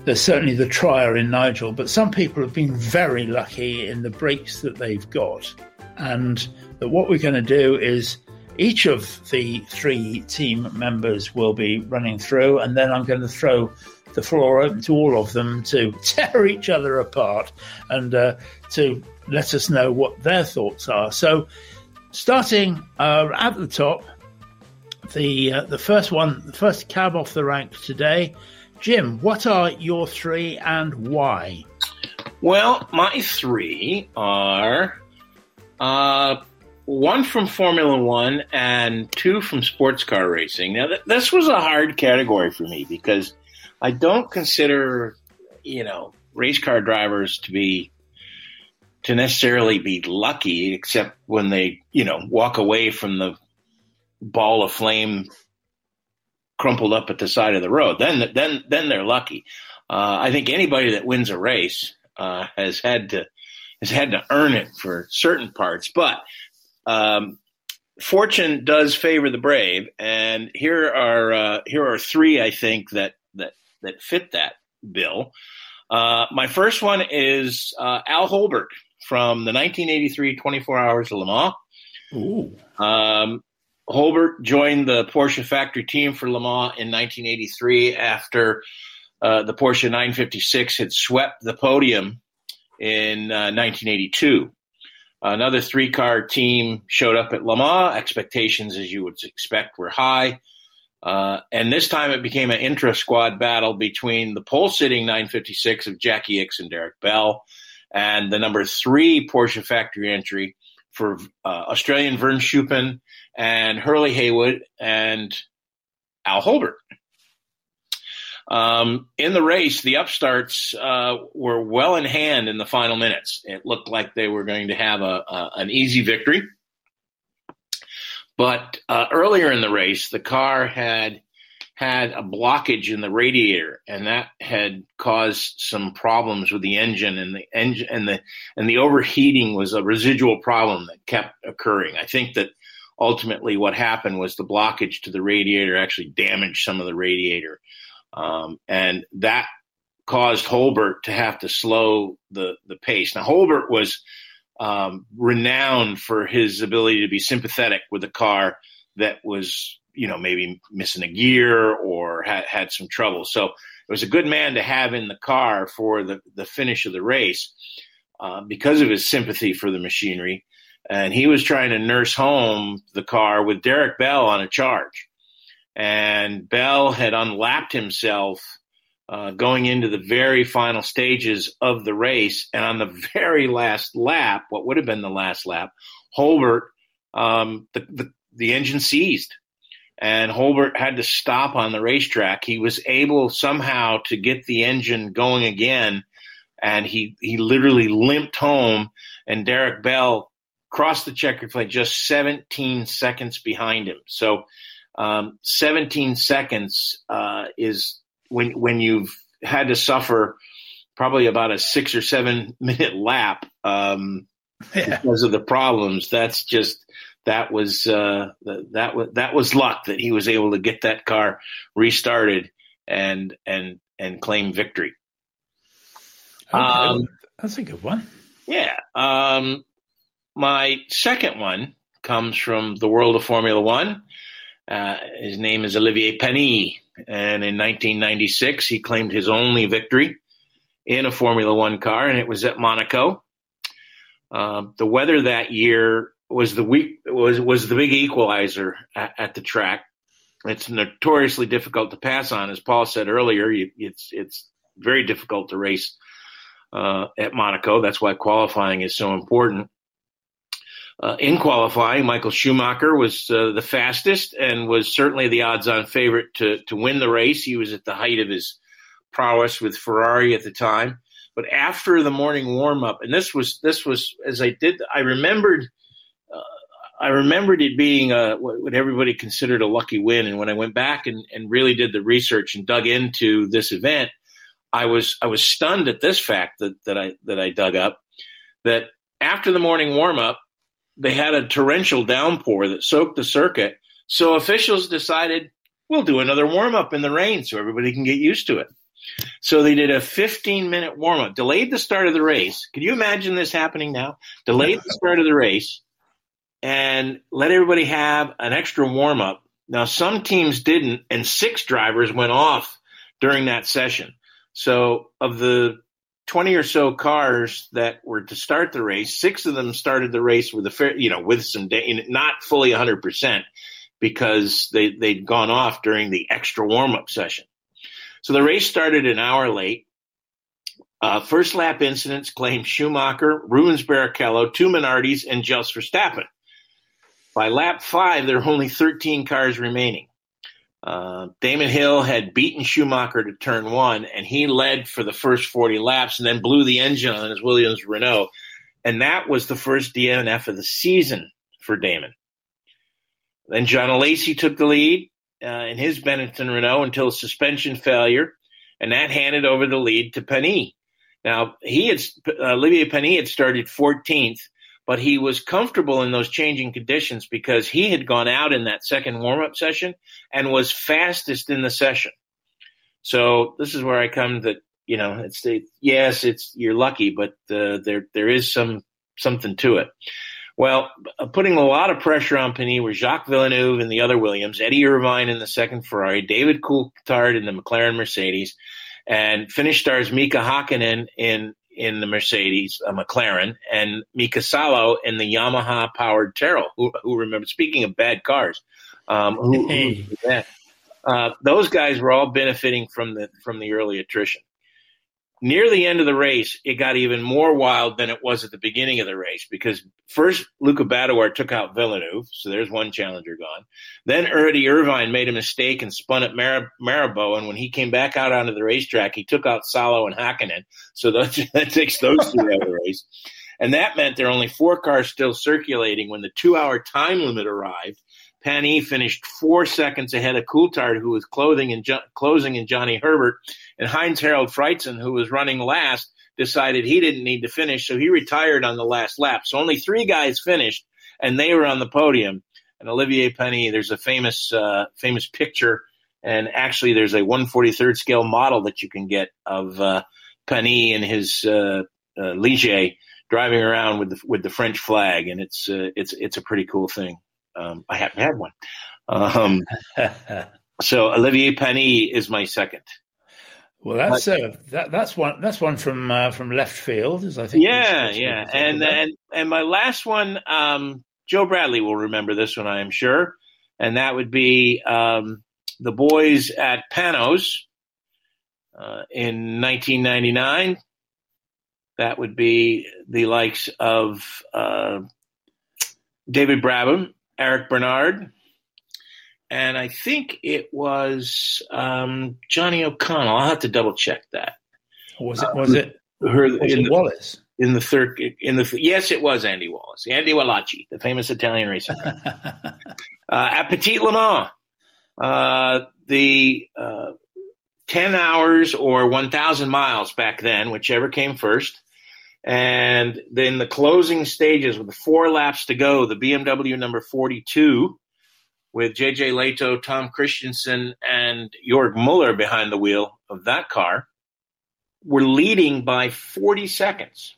there's certainly the trier in Nigel. But some people have been very lucky in the breaks that they've got, and that what we're going to do is each of the three team members will be running through, and then I'm going to throw the floor open to all of them to [LAUGHS] tear each other apart and uh, to let us know what their thoughts are. So, starting uh, at the top, the uh, the first one, the first cab off the rank today, Jim. What are your three and why? Well, my three are uh, one from Formula One and two from sports car racing. Now, th- this was a hard category for me because I don't consider, you know, race car drivers to be to necessarily be lucky, except when they, you know, walk away from the ball of flame crumpled up at the side of the road. Then, then, then they're lucky. Uh, I think anybody that wins a race uh, has had to has had to earn it for certain parts. But um, fortune does favor the brave, and here are uh, here are three I think that that that fit that bill. Uh, my first one is uh, Al Holbert from the 1983 24 Hours of Le Mans. Ooh. Um, Holbert joined the Porsche factory team for Le Mans in 1983 after uh, the Porsche 956 had swept the podium in uh, 1982. Another three car team showed up at Le Mans. Expectations, as you would expect, were high. Uh, and this time it became an intra squad battle between the pole sitting 956 of Jackie Ickx and Derek Bell and the number three Porsche factory entry for uh, Australian Vern Schuppan and Hurley Haywood and Al Holbert. Um, in the race, the upstarts uh, were well in hand in the final minutes. It looked like they were going to have a, a an easy victory. But uh, earlier in the race, the car had had a blockage in the radiator, and that had caused some problems with the engine, and the engine and the and the overheating was a residual problem that kept occurring. I think that ultimately what happened was the blockage to the radiator actually damaged some of the radiator, um, and that caused Holbert to have to slow the the pace. Now Holbert was um, renowned for his ability to be sympathetic with a car that was, you know, maybe missing a gear or had, had some trouble. So it was a good man to have in the car for the, the finish of the race uh, because of his sympathy for the machinery. And he was trying to nurse home the car with Derek Bell on a charge. And Bell had unlapped himself uh, going into the very final stages of the race. And on the very last lap, what would have been the last lap, Holbert, um, the, the, the engine seized. And Holbert had to stop on the racetrack. He was able somehow to get the engine going again, and he, he literally limped home. And Derek Bell crossed the checkered flag just 17 seconds behind him. So, um, 17 seconds uh, is when when you've had to suffer probably about a six or seven [LAUGHS] minute lap um, yeah. because of the problems. That's just that was uh, that was that was luck that he was able to get that car restarted and and and claim victory. Okay. Um, That's a good one. Yeah. Um, my second one comes from the world of Formula One. Uh, his name is Olivier Panis. And in 1996, he claimed his only victory in a Formula One car, and it was at Monaco. Uh, the weather that year was the week was was the big equalizer at, at, the track. It's notoriously difficult to pass on, as Paul said earlier. You, it's it's very difficult to race uh, at Monaco. That's why qualifying is so important. Uh, in qualifying, Michael Schumacher was uh, the fastest and was certainly the odds-on favorite to to win the race. He was at the height of his prowess with Ferrari at the time. But after the morning warm-up, and this was this was as I did, I remembered. Uh, I remembered it being a, what everybody considered a lucky win, and when I went back and, and really did the research and dug into this event, I was I was stunned at this fact that that I that I dug up that after the morning warm up, they had a torrential downpour that soaked the circuit. So officials decided we'll do another warm up in the rain so everybody can get used to it. So they did a 15 minute warm up, delayed the start of the race. Can you imagine this happening now? Delayed the start of the race and let everybody have an extra warm up. Now, some teams didn't, and six drivers went off during that session. So, of the 20 or so cars that were to start the race, six of them started the race with a fair, you know, with some day, not fully 100% because they, they'd gone off during the extra warm up session. So the race started an hour late. Uh, first lap incidents claimed Schumacher, Rubens Barrichello, two Minardis, and Jos Verstappen. By lap five, there were only 13 cars remaining. Uh, Damon Hill had beaten Schumacher to turn one, and he led for the first 40 laps and then blew the engine on his Williams Renault. And that was the first DNF of the season for Damon. Then John Alesi took the lead uh, in his Benetton Renault until a suspension failure, and that handed over the lead to Panis. Now he had uh, Olivier Panis had started 14th, but he was comfortable in those changing conditions because he had gone out in that second warm up session and was fastest in the session. So this is where I come that you know it's the, yes it's you're lucky, but uh, there there is some something to it. Well, uh, putting a lot of pressure on Panis were Jacques Villeneuve and the other Williams, Eddie Irvine in the second Ferrari, David Coulthard in the McLaren Mercedes, and Finnish stars Mika Hakkinen in in the Mercedes, a McLaren, and Mika Salo in the Yamaha powered Tyrrell. Who, who remember? Speaking of bad cars, um, who, who yeah, uh, those guys were all benefiting from the from the early attrition near the end of the race, it got even more wild than it was at the beginning of the race because first Luca Badoer took out Villeneuve, so there's one challenger gone. Then Eddie Irvine made a mistake and spun at Mar- and when he came back out onto the racetrack, he took out Salo and Hakkinen, so that, [LAUGHS] that takes those two out of the race. And that meant there are only four cars still circulating when the two hour time limit arrived. Panis finished four seconds ahead of Coulthard, who was jo- closing in Johnny Herbert, and Heinz Harald Frentzen, who was running last, decided he didn't need to finish, so he retired on the last lap. So only three guys finished, and they were on the podium. And Olivier Panis, there's a famous uh, famous picture, and actually there's a 143rd scale model that you can get of uh, Panis and his uh, uh, Ligier driving around with the with the French flag, and it's uh, it's it's a pretty cool thing. Um, I haven't had one. Um, [LAUGHS] so Olivier Panis is my second. Well, that's uh, that, that's one that's one from uh, from left field, as I think. Yeah, yeah, and and and my last one, um, Joe Bradley will remember this one, I am sure, and that would be um, the boys at Panoz uh, in 1999. That would be the likes of uh, David Brabham Eric Bernard, and I think it was um, Johnny O'Connell. I'll have to double check that. Was it? Was it? Her, was in it the, Wallace? In the third, in the yes, it was Andy Wallace, Andy Wallace, the famous Italian racer. [LAUGHS] uh, at Petit Le Mans, uh, the uh, ten hours or one thousand miles back then, whichever came first, and then the closing stages with four laps to go, the BMW number 42 with JJ Lehto, Tom Kristensen, and Jorg Muller behind the wheel of that car were leading by 40 seconds.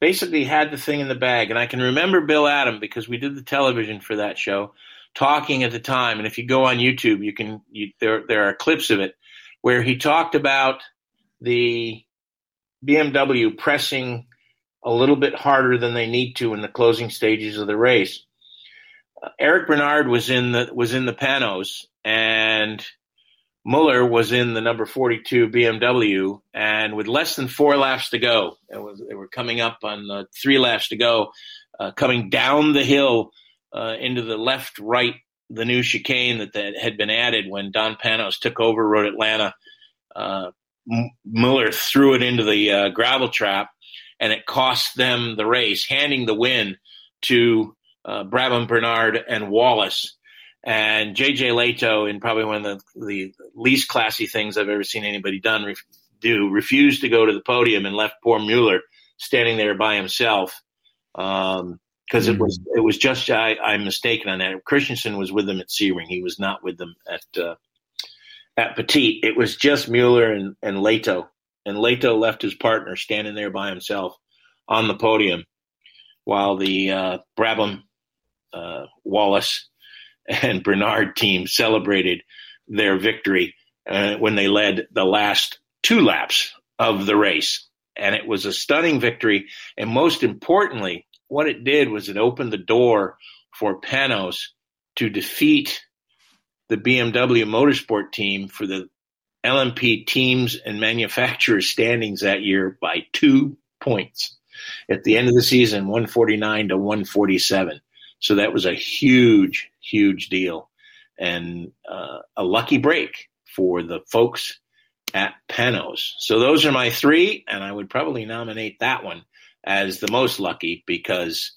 Basically had the thing in the bag. And I can remember Bill Adam because we did the television for that show talking at the time. And if you go on YouTube, you can, you, there, there are clips of it where he talked about the BMW pressing a little bit harder than they need to in the closing stages of the race. Uh, Eric Bernard was in the was in the Panoz and Muller was in the number 42 BMW and with less than 4 laps to go was they were coming up on uh, 3 laps to go uh, coming down the hill uh, into the left right the new chicane that, that had been added when Don Panoz took over Road Atlanta Muller threw it into the uh, gravel trap, and it cost them the race, handing the win to uh, Brabham Bernard and Wallace. And JJ Lehto, in probably one of the, the least classy things I've ever seen anybody done ref- do, refused to go to the podium and left poor Mueller standing there by himself. Um, because it was it was just I, I'm mistaken on that. Kristensen was with them at Sebring. He was not with them at uh, at Petit, it was just Mueller and, and Lehto. And Lehto left his partner standing there by himself on the podium while the uh, Brabham, uh, Wallace, [LAUGHS] and Bernard team celebrated their victory uh, when they led the last two laps of the race. And it was a stunning victory. And most importantly, what it did was it opened the door for Panoz to defeat the BMW motorsport team for the LMP teams and manufacturers standings that year by two points. At the end of the season, 149 to 147. So that was a huge, huge deal and uh, a lucky break for the folks at Panoz. So those are my three, and I would probably nominate that one as the most lucky because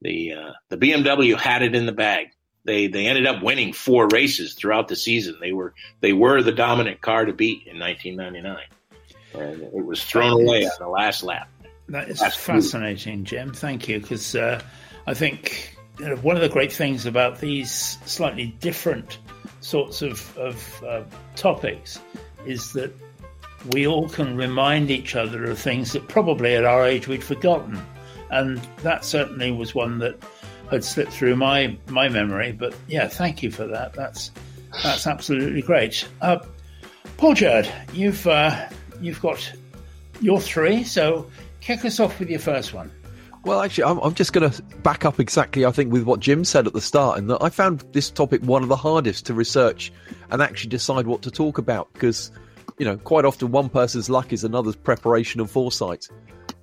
the uh, the BMW had it in the bag they they ended up winning four races throughout the season. They were they were the dominant car to beat in 1999. and it was thrown away on the last lap. That is fascinating, Jim. Thank you, because uh, I think you know, one of the great things about these slightly different sorts of, of uh, topics is that we all can remind each other of things that probably at our age we'd forgotten. And that certainly was one that had slipped through my, my memory. But yeah, thank you for that. That's that's absolutely great. Uh, Paul Jurd, you've uh, you've got your three, so kick us off with your first one. Well, actually, I'm, I'm just going to back up exactly, I think, with what Jim said at the start, and that I found this topic one of the hardest to research and actually decide what to talk about because, you know, quite often one person's luck is another's preparation and foresight.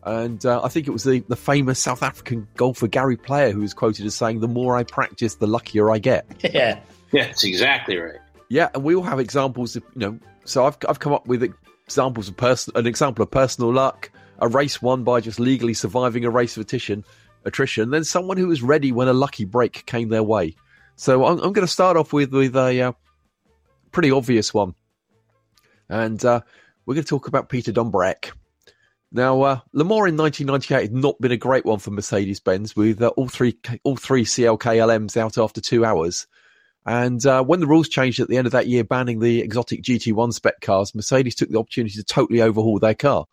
And uh, I think it was the, the famous South African golfer Gary Player who was quoted as saying, "The more I practice, the luckier I get." [LAUGHS] Yeah, yeah, that's exactly right. Yeah, and we all have examples of you know. So I've I've come up with examples of person an example of personal luck, a race won by just legally surviving a race of attrition, attrition. Then someone who was ready when a lucky break came their way. So I'm, I'm going to start off with with a uh, pretty obvious one, and uh, we're going to talk about Peter Dumbreck. Now, uh, Le Mans in 1998 had not been a great one for Mercedes Benz, with uh, all three all three CLK LMs out after two hours. And uh, when the rules changed at the end of that year, banning the exotic GT1 spec cars, Mercedes took the opportunity to totally overhaul their car.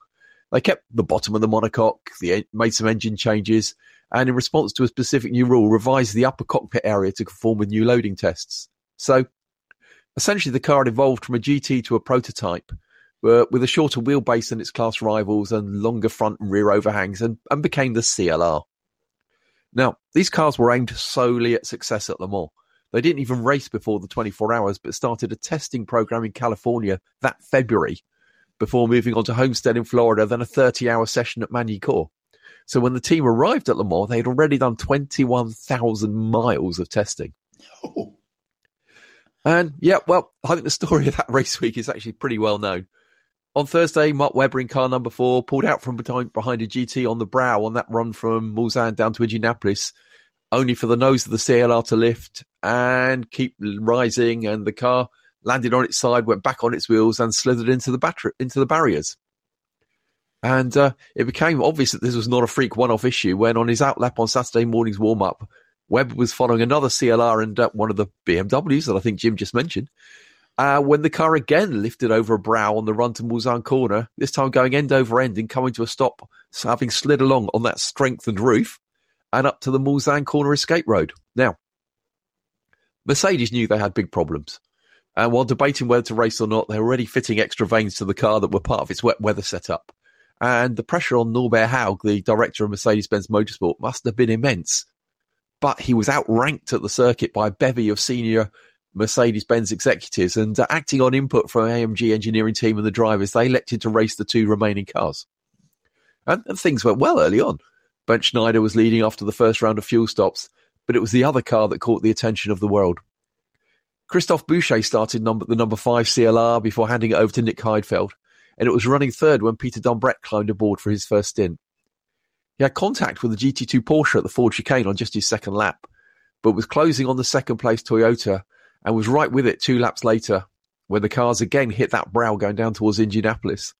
They kept the bottom of the monocoque, made some engine changes, and in response to a specific new rule, revised the upper cockpit area to conform with new loading tests. So, essentially, the car had evolved from a GT to a prototype uh, with a shorter wheelbase than its class rivals and longer front and rear overhangs and, and became the CLR. Now, these cars were aimed solely at success at Le Mans. They didn't even race before the 24 hours, but started a testing program in California that February before moving on to Homestead in Florida, then a 30 hour session at Magny-Cours. So when the team arrived at Le Mans, they had already done 21,000 miles of testing. Oh. [LAUGHS] And yeah, well, I think the story of that race week is actually pretty well known. On Thursday, Mark Webber in car number four pulled out from behind, behind a GT on the brow on that run from Mulsanne down to Indianapolis, only for the nose of the CLR to lift and keep rising, and the car landed on its side, went back on its wheels, and slithered into the battery, into the barriers. And uh, it became obvious that this was not a freak one-off issue when, on his outlap on Saturday morning's warm-up, Webb was following another CLR and uh, one of the BMWs that I think Jim just mentioned, uh, when the car again lifted over a brow on the run to Mulsanne corner, this time going end over end and coming to a stop, having slid along on that strengthened roof and up to the Mulsanne corner escape road. Now, Mercedes knew they had big problems. And while debating whether to race or not, they were already fitting extra vanes to the car that were part of its wet weather setup. And the pressure on Norbert Haug, the director of Mercedes Benz Motorsport, must have been immense. But he was outranked at the circuit by a bevy of senior Mercedes Benz executives and uh, acting on input from AMG engineering team and the drivers, they elected to race the two remaining cars. And, and things went well early on. Bernd Schneider was leading after the first round of fuel stops, but it was the other car that caught the attention of the world. Christophe Bouchut started number, the number five CLR before handing it over to Nick Heidfeld, and it was running third when Peter Dumbreck climbed aboard for his first stint. He had contact with the GT2 Porsche at the Ford chicane on just his second lap, but was closing on the second place Toyota and was right with it two laps later when the cars again hit that brow going down towards Indianapolis.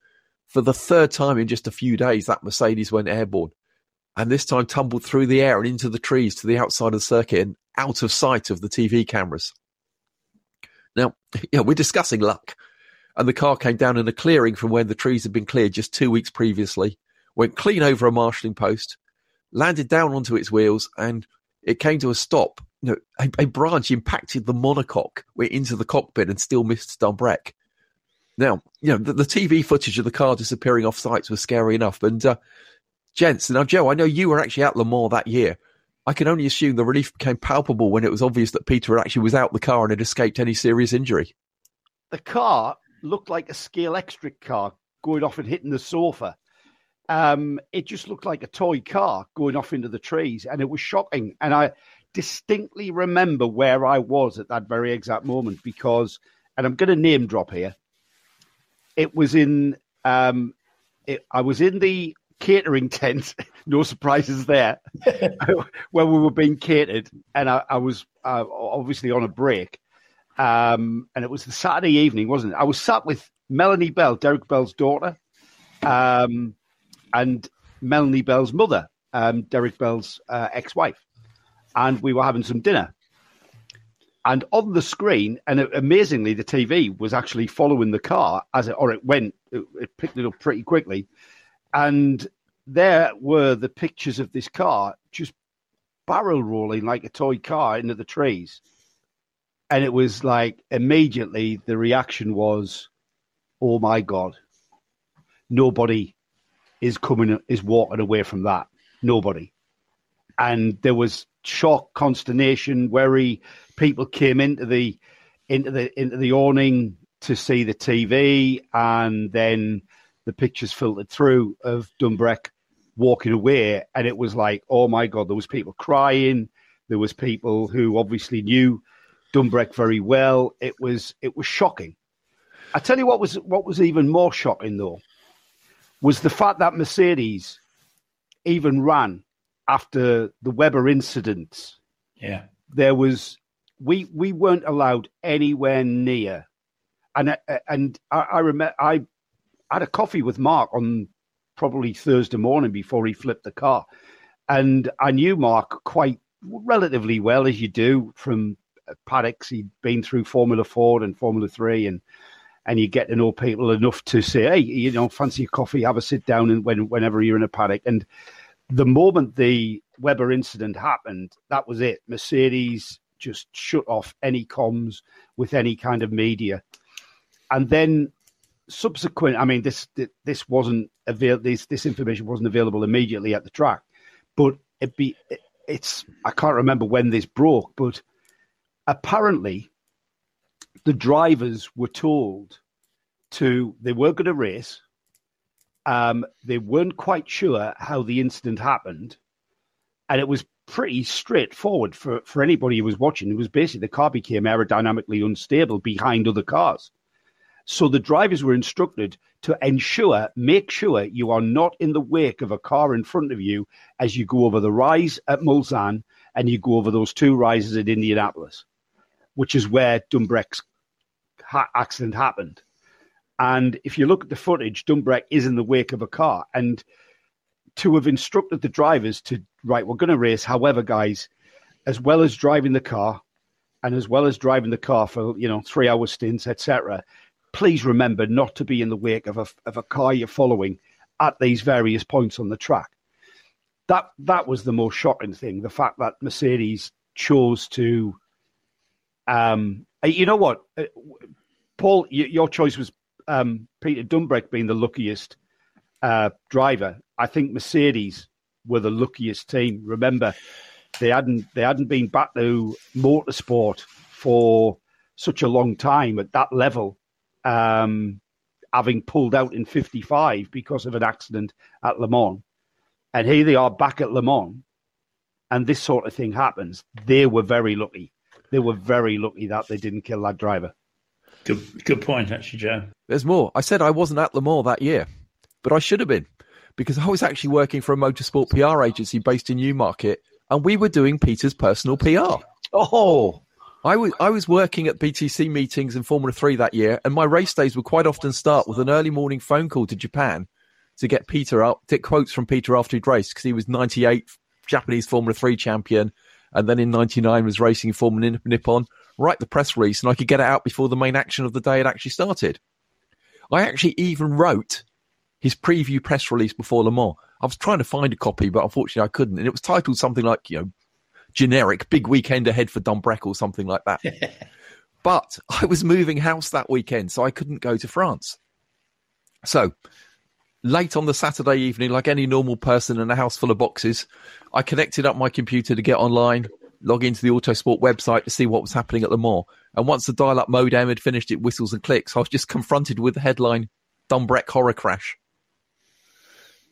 For the third time in just a few days, that Mercedes went airborne and this time tumbled through the air and into the trees to the outside of the circuit and out of sight of the TV cameras. Now, [LAUGHS] yeah, we're discussing luck. And the car came down in a clearing from where the trees had been cleared just two weeks previously, went clean over a marshalling post, landed down onto its wheels, and it came to a stop. You know, a, a branch impacted the monocoque, into the cockpit, and still missed Dumbreck. Now, you know, the, the, TV footage of the car disappearing off sites was scary enough. And, uh, gents, now, Joe, I know you were actually at Le Mans that year. I can only assume the relief became palpable when it was obvious that Peter actually was out the car and had escaped any serious injury. The car looked like a Scalextric car going off and hitting the sofa. Um, it just looked like a toy car going off into the trees, and it was shocking. And I distinctly remember where I was at that very exact moment because, and I'm going to name drop here. It was in, um, it, I was in the catering [LAUGHS] tent. no surprises there. [LAUGHS] where we were being catered, and I, I was uh, obviously on a break. Um, and it was the Saturday evening, wasn't it? I was sat with Melanie Bell, Derek Bell's daughter, um, and Melanie Bell's mother, um, Derek Bell's uh, ex-wife, and we were having some dinner. And on the screen, and amazingly, the TV was actually following the car as it, or it went, it, it picked it up pretty quickly, and there were the pictures of this car just barrel rolling like a toy car into the trees. And it was like immediately the reaction was, oh my God, nobody is coming, is walking away from that. Nobody. And there was shock, consternation, worry. People came into the into the into the awning to see the TV, and then the pictures filtered through of Dumbreck walking away, and it was like, oh my god, there was people crying. There was people who obviously knew Dumbreck very well. It was it was shocking. I tell you what was what was even more shocking though was the fact that Mercedes even ran after the Webber incident. Yeah, there was we we weren't allowed anywhere near, and and I, I remember I had a coffee with Mark on probably Thursday morning before he flipped the car. And I knew Mark quite relatively well, as you do from paddocks. He'd been through Formula Ford and Formula Three, and and you get to know people enough to say, hey, you know, fancy a coffee, have a sit down, and when whenever you're in a paddock. And the moment the Webber incident happened, that was it. Mercedes just shut off any comms with any kind of media, and then subsequent, I mean, this this wasn't avail this this information wasn't available immediately at the track, but it be it, it's I can't remember when this broke, but apparently the drivers were told to they were going to race. Um, they weren't quite sure how the incident happened, and it was pretty straightforward for, for anybody who was watching. It was basically the car became aerodynamically unstable behind other cars. So the drivers were instructed to ensure, make sure you are not in the wake of a car in front of you as you go over the rise at Mulsanne and you go over those two rises at Indianapolis, which is where Dumbreck's ha- accident happened. And if you look at the footage, Dumbreck is in the wake of a car. And to have instructed the drivers to, right, we're going to race. However, guys, as well as driving the car and as well as driving the car for, you know, three hour stints, etc., please remember not to be in the wake of a, of a car you're following at these various points on the track. That that was the most shocking thing. The fact that Mercedes chose to, um, you know what, uh, Paul, your choice was um, Peter Dumbreck being the luckiest uh, driver. I think Mercedes were the luckiest team. Remember, they hadn't they hadn't been back to motorsport for such a long time at that level um, having pulled out in 55 because of an accident at Le Mans. And here they are back at Le Mans, and this sort of thing happens. They were very lucky. They were very lucky that they didn't kill that driver. Good, good point, actually, Joe. There's more. I said I wasn't at Le Mans that year, but I should have been because I was actually working for a motorsport PR agency based in Newmarket, and we were doing Peter's personal PR. Oh, I was I was working at BTC meetings in Formula Three that year, and my race days would quite often start with an early morning phone call to Japan to get Peter up, get quotes from Peter after he'd raced because he was 98 Japanese Formula Three champion, and then in 99 was racing in Formula Nippon. Write the press release, and I could get it out before the main action of the day had actually started. I actually even wrote his preview press release before Le Mans. I was trying to find a copy, but unfortunately I couldn't, and it was titled something like you know generic big weekend ahead for Dumbreck or something like that. [LAUGHS] but I was moving house that weekend, so I couldn't go to France. So late on the Saturday evening, like any normal person in a house full of boxes, I connected up my computer to get online, log into the Autosport website to see what was happening at Le Mans. And once the dial up modem had finished its whistles and clicks, I was just confronted with the headline Dumbreck horror crash.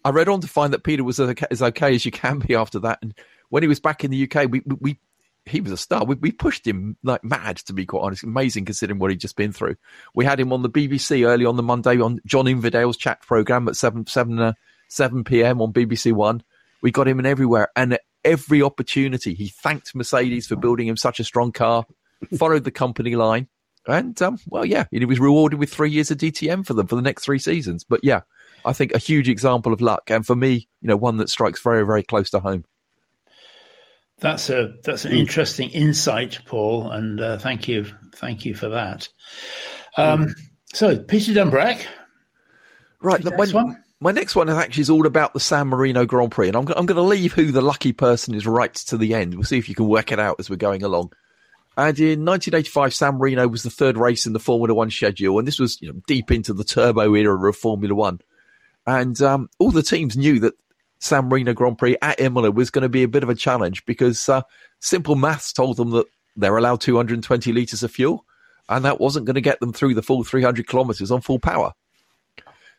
I read on to find that Peter was as okay as you can be after that, and when he was back in the UK, we we he was a star. We, we pushed him like mad, to be quite honest. Amazing considering what he'd just been through. We had him on the BBC early on the Monday on John Inverdale's chat program at seven seven uh, seven p.m. on BBC One. We got him in everywhere, and every opportunity, he thanked Mercedes for building him such a strong car. followed the company line, and um, well, yeah, he was rewarded with three years of DTM for them for the next three seasons. But yeah, I think a huge example of luck, and for me, you know, one that strikes very, very close to home. That's a that's an interesting insight, Paul, and uh, thank you, thank you for that. Um, so, Peter Dumbreck, right? The, next my, one? My next one is actually is all about the San Marino Grand Prix, and I'm I'm going to leave who the lucky person is right to the end. We'll see if you can work it out as we're going along. And in 1985, San Marino was the third race in the Formula One schedule, and this was you know, deep into the turbo era of Formula One. And um, all the teams knew that San Marino Grand Prix at Imola was going to be a bit of a challenge because uh, simple maths told them that they're allowed 220 litres of fuel, and that wasn't going to get them through the full 300 kilometres on full power.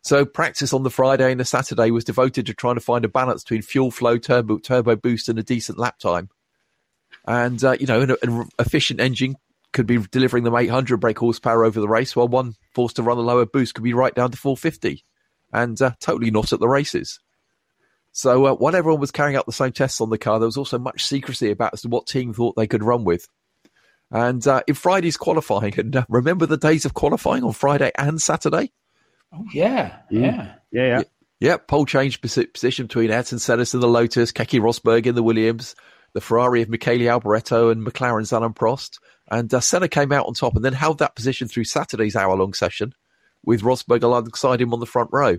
So practice on the Friday and the Saturday was devoted to trying to find a balance between fuel flow, turbo, turbo boost, and a decent lap time. And, uh, you know, an, an, efficient engine could be delivering them 800 brake horsepower over the race, while one forced to run a lower boost could be right down to 450 and uh, totally not at the races. So uh, while everyone was carrying out the same tests on the car, there was also much secrecy about as to what team thought they could run with. And uh, in Friday's qualifying, and uh, remember the days of qualifying on Friday and Saturday? Oh, yeah, mm. yeah. Yeah, yeah. Yeah, pole change position between Ayrton Senna in the Lotus, Keke Rosberg in the Williams, the Ferrari of Michele Alboreto and McLaren's Alain Prost. And uh, Senna came out on top and then held that position through Saturday's hour long session with Rosberg alongside him on the front row.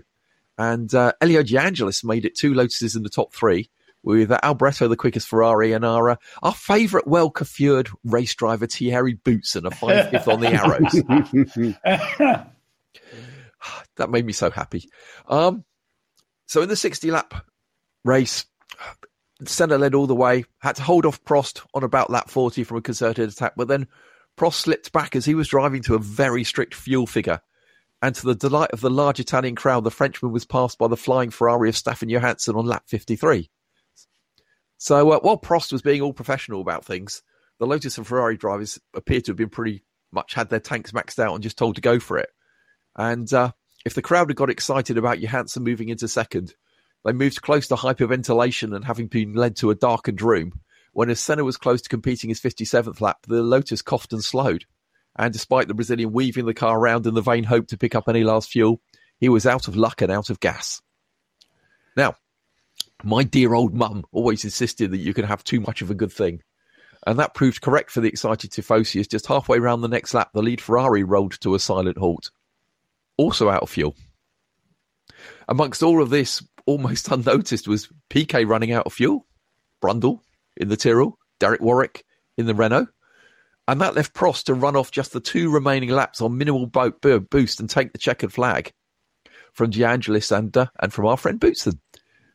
And uh, Elio De Angelis made it two Lotuses in the top three, with uh, Alboreto the quickest Ferrari and our, uh, our favourite well coiffured race driver Thierry Boutsen, a five fifth on the [LAUGHS] arrows. [LAUGHS] [LAUGHS] [SIGHS] that made me so happy. Um, so in the 60 lap race, Senna led all the way, had to hold off Prost on about lap 40 from a concerted attack, but then Prost slipped back as he was driving to a very strict fuel figure. And to the delight of the large Italian crowd, the Frenchman was passed by the flying Ferrari of Stefan Johansson on lap 53. So uh, while Prost was being all professional about things, the Lotus and Ferrari drivers appear to have been pretty much had their tanks maxed out and just told to go for it. And uh, if the crowd had got excited about Johansson moving into second, they moved close to hyperventilation and having been led to a darkened room. When as Senna was close to completing his 57th lap, the Lotus coughed and slowed. And despite the Brazilian weaving the car around in the vain hope to pick up any last fuel, he was out of luck and out of gas. Now, my dear old mum always insisted that you could have too much of a good thing. And that proved correct for the excited Tifosi as just halfway round the next lap, the lead Ferrari rolled to a silent halt. Also out of fuel. Amongst all of this, almost [LAUGHS] unnoticed was Piquet running out of fuel, Brundle in the Tyrrell, Derek Warwick in the Renault, and that left Prost to run off just the two remaining laps on minimal boat boost and take the checkered flag from De Angelis and, uh, and from our friend Boutsen.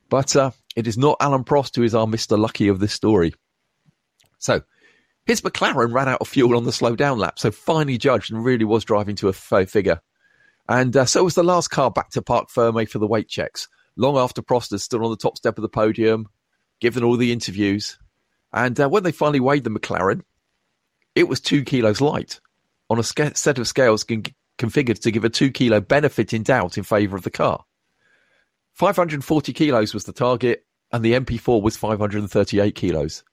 But uh, it is not Alain Prost who is our Mr. Lucky of this story. So his McLaren ran out of fuel on the slow down lap, so finely judged and really was driving to a faux figure. And uh, so was the last car back to Parc Ferme for the weight checks long after Prost had stood on the top step of the podium, given all the interviews. And uh, when they finally weighed the McLaren, it was two kilos light on a sca- set of scales con- configured to give a two kilo benefit in doubt in favour of the car. 540 kilos was the target, and the MP4 was 538 kilos.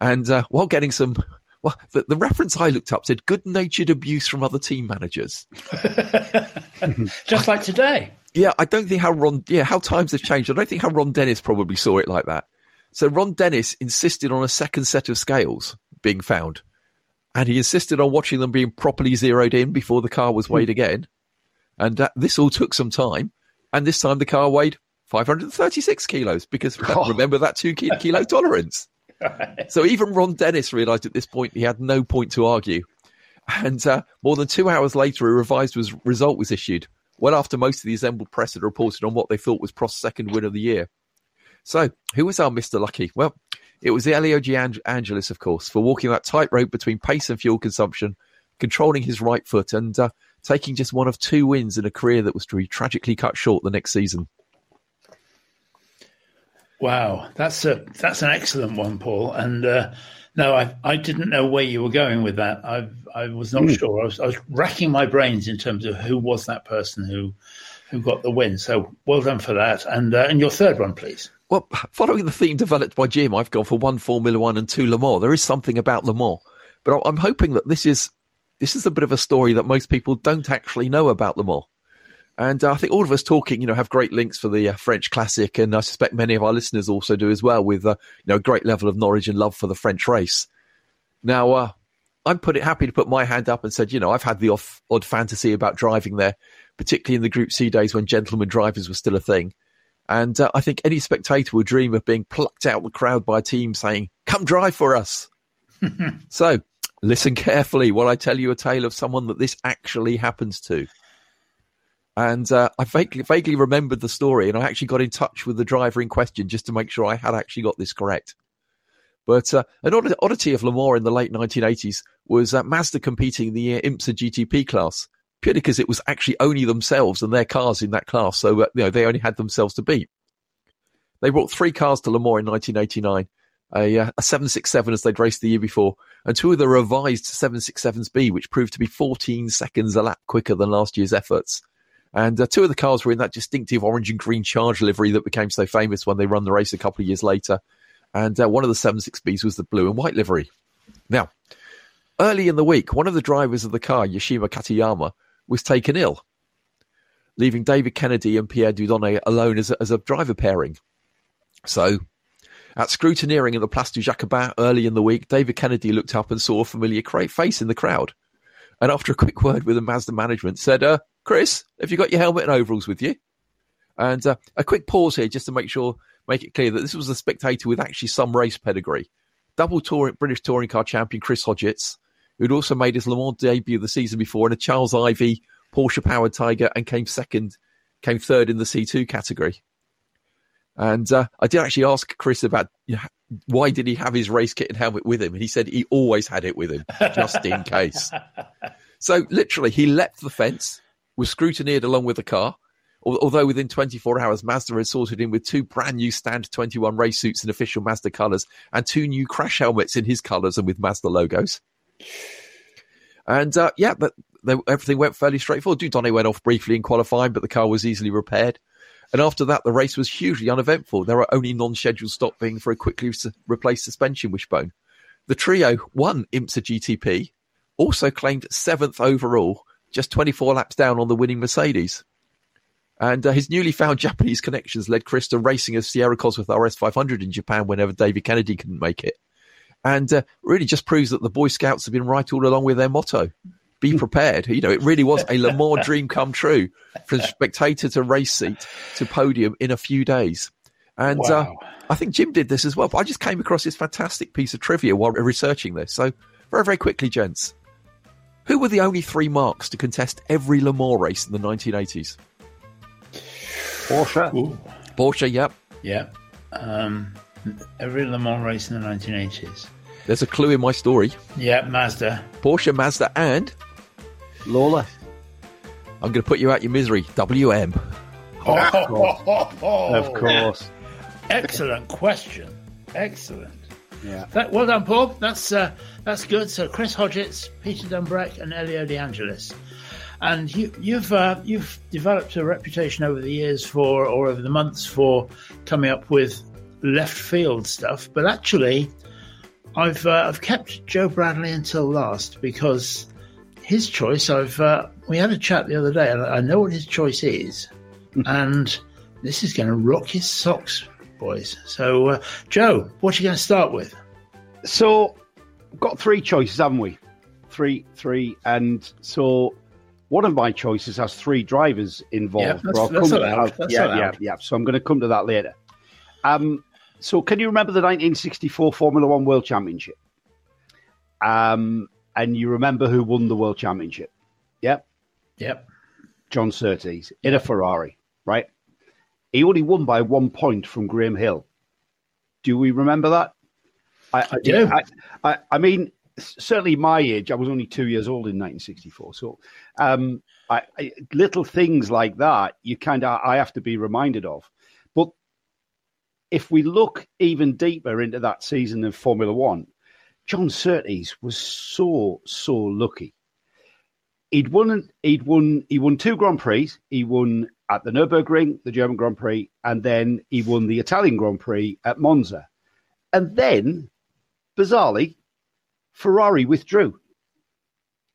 And uh, while getting some, well, the, the, reference I looked up said good natured abuse from other team managers. [LAUGHS] Just like today. Yeah, I don't think how Ron, yeah, how times have changed. I don't think how Ron Dennis probably saw it like that. So Ron Dennis insisted on a second set of scales being found, and he insisted on watching them being properly zeroed in before the car was hmm. weighed again. And this all took some time. And this time the car weighed 536 kilos because [LAUGHS] oh. remember that two kilo tolerance. So even Ron Dennis realised at this point he had no point to argue. And uh, more than two hours later, a revised was, result was issued well after most of the assembled press had reported on what they thought was Prost's second win of the year. So, who was our Mr. Lucky? Well, it was Elio De Angelis, of course, for walking that tightrope between pace and fuel consumption, controlling his right foot, and uh, taking just one of two wins in a career that was to be tragically cut short the next season. Wow, that's a that's an excellent one, Paul. And uh, no, I I didn't know where you were going with that. I I was not mm. sure. I was I was racking my brains in terms of who was that person who who got the win. So well done for that. And uh, and your third one, please. Well, following the theme developed by Jim, I've gone for one Formula One and two Le Mans. There is something about Le Mans, but I'm hoping that this is this is a bit of a story that most people don't actually know about Le Mans. And uh, I think all of us talking, you know, have great links for the uh, French classic, and I suspect many of our listeners also do as well, with uh, you know a great level of knowledge and love for the French race. Now, uh, I'm put it happy to put my hand up and said, you know, I've had the off, odd fantasy about driving there, particularly in the Group C days when gentlemen drivers were still a thing. And uh, I think any spectator would dream of being plucked out of the crowd by a team saying, "Come drive for us." [LAUGHS] so listen carefully while I tell you a tale of someone that this actually happens to. And uh, I vaguely, vaguely remembered the story, and I actually got in touch with the driver in question just to make sure I had actually got this correct. But uh, an oddity of Le Mans in the late 1980s was uh, Mazda competing in the IMSA GTP class, purely because it was actually only themselves and their cars in that class, so uh, you know they only had themselves to beat. They brought three cars to Le Mans in 1989, a, uh, a 767 as they'd raced the year before, and two of the revised 767s B, which proved to be 14 seconds a lap quicker than last year's efforts. And uh, two of the cars were in that distinctive orange and green charge livery that became so famous when they run the race a couple of years later. And uh, one of the 76Bs was the blue and white livery. Now, early in the week, one of the drivers of the car, Yoshimi Katayama, was taken ill, leaving David Kennedy and Pierre Dieudonné alone as a, as a driver pairing. So, at scrutineering in the Place du Jacobin early in the week, David Kennedy looked up and saw a familiar face in the crowd. And after a quick word with the Mazda management, said, uh, Chris, have you got your helmet and overalls with you? And uh, a quick pause here just to make sure, make it clear that this was a spectator with actually some race pedigree. Double touring, British touring car champion Chris Hodgetts, who'd also made his Le Mans debut the season before in a Charles Ivey Porsche powered Tiga and came second, came third in the C2 category. And uh, I did actually ask Chris about you know, why did he have his race kit and helmet with him, and he said he always had it with him just in case. [LAUGHS] So literally, he leapt the fence, was scrutineered along with the car. Although within 24 hours, Mazda had sorted him with two brand new Stand 21 race suits in official Mazda colours and two new crash helmets in his colours and with Mazda logos. And uh, yeah, but they, everything went fairly straightforward. Dieudonné went off briefly in qualifying, but the car was easily repaired. And after that, the race was hugely uneventful. There were only non-scheduled stop being for a quickly replaced suspension wishbone. The trio won IMSA GTP, also claimed seventh overall, just 24 laps down on the winning Mercedes. And uh, his newly found [LAUGHS] Japanese connections led Chris to racing a Sierra Cosworth RS500 in Japan whenever David Kennedy couldn't make it. And uh, really just proves that the Boy Scouts have been right all along with their motto. Be [LAUGHS] prepared. You know, it really was a Le Mans dream come true from [LAUGHS] spectator to race seat to podium in a few days. And uh, wow. uh, I think Jim did this as well. But I just came across this fantastic piece of trivia while researching this. So, very, very quickly, gents. Who were the only three marques to contest every Le Mans race in the 1980s? Porsche. Ooh. Porsche, yep. Yeah. Um, every Le Mans race in the 1980s. There's a clue in my story. Yeah, Mazda. Porsche, Mazda, and Lawler. I'm going to put you out your misery. WM. Oh, of course. [LAUGHS] of course. Excellent question. Excellent. Yeah. That, well done, Paul. That's uh, that's good. So Chris Hodgetts, Peter Dumbreck, and Elio De Angelis. And you, you've uh, you've developed a reputation over the years for, or over the months for, coming up with left field stuff. But actually, I've uh, I've kept Joe Bradley until last because his choice. I've uh, we had a chat the other day, and I know what his choice is, and this is going to rock his socks, boys. So, uh, Joe, what are you going to start with? So, got three choices, haven't we? Three, three, and so one of my choices has three drivers involved. Yeah, that's, that's allowed. That's yeah, allowed. yeah, yeah. So I'm going to come to that later. Um, so can you remember the 1964 Formula One World Championship? Um, and you remember who won the World Championship? Yep. Yep. John Surtees in a Ferrari, right? He only won by one point from Graham Hill. Do we remember that? I, I do. I, I, I, mean, certainly my age, I was only two years old in 1964. So, um, I, little things like that, you kind of, I have to be reminded of. But if we look even deeper into that season of Formula One, John Surtees was so so lucky. He'd won. He'd won. He won two Grand Prix. He won at the Nurburgring, the German Grand Prix, and then he won the Italian Grand Prix at Monza. And then, bizarrely, Ferrari withdrew.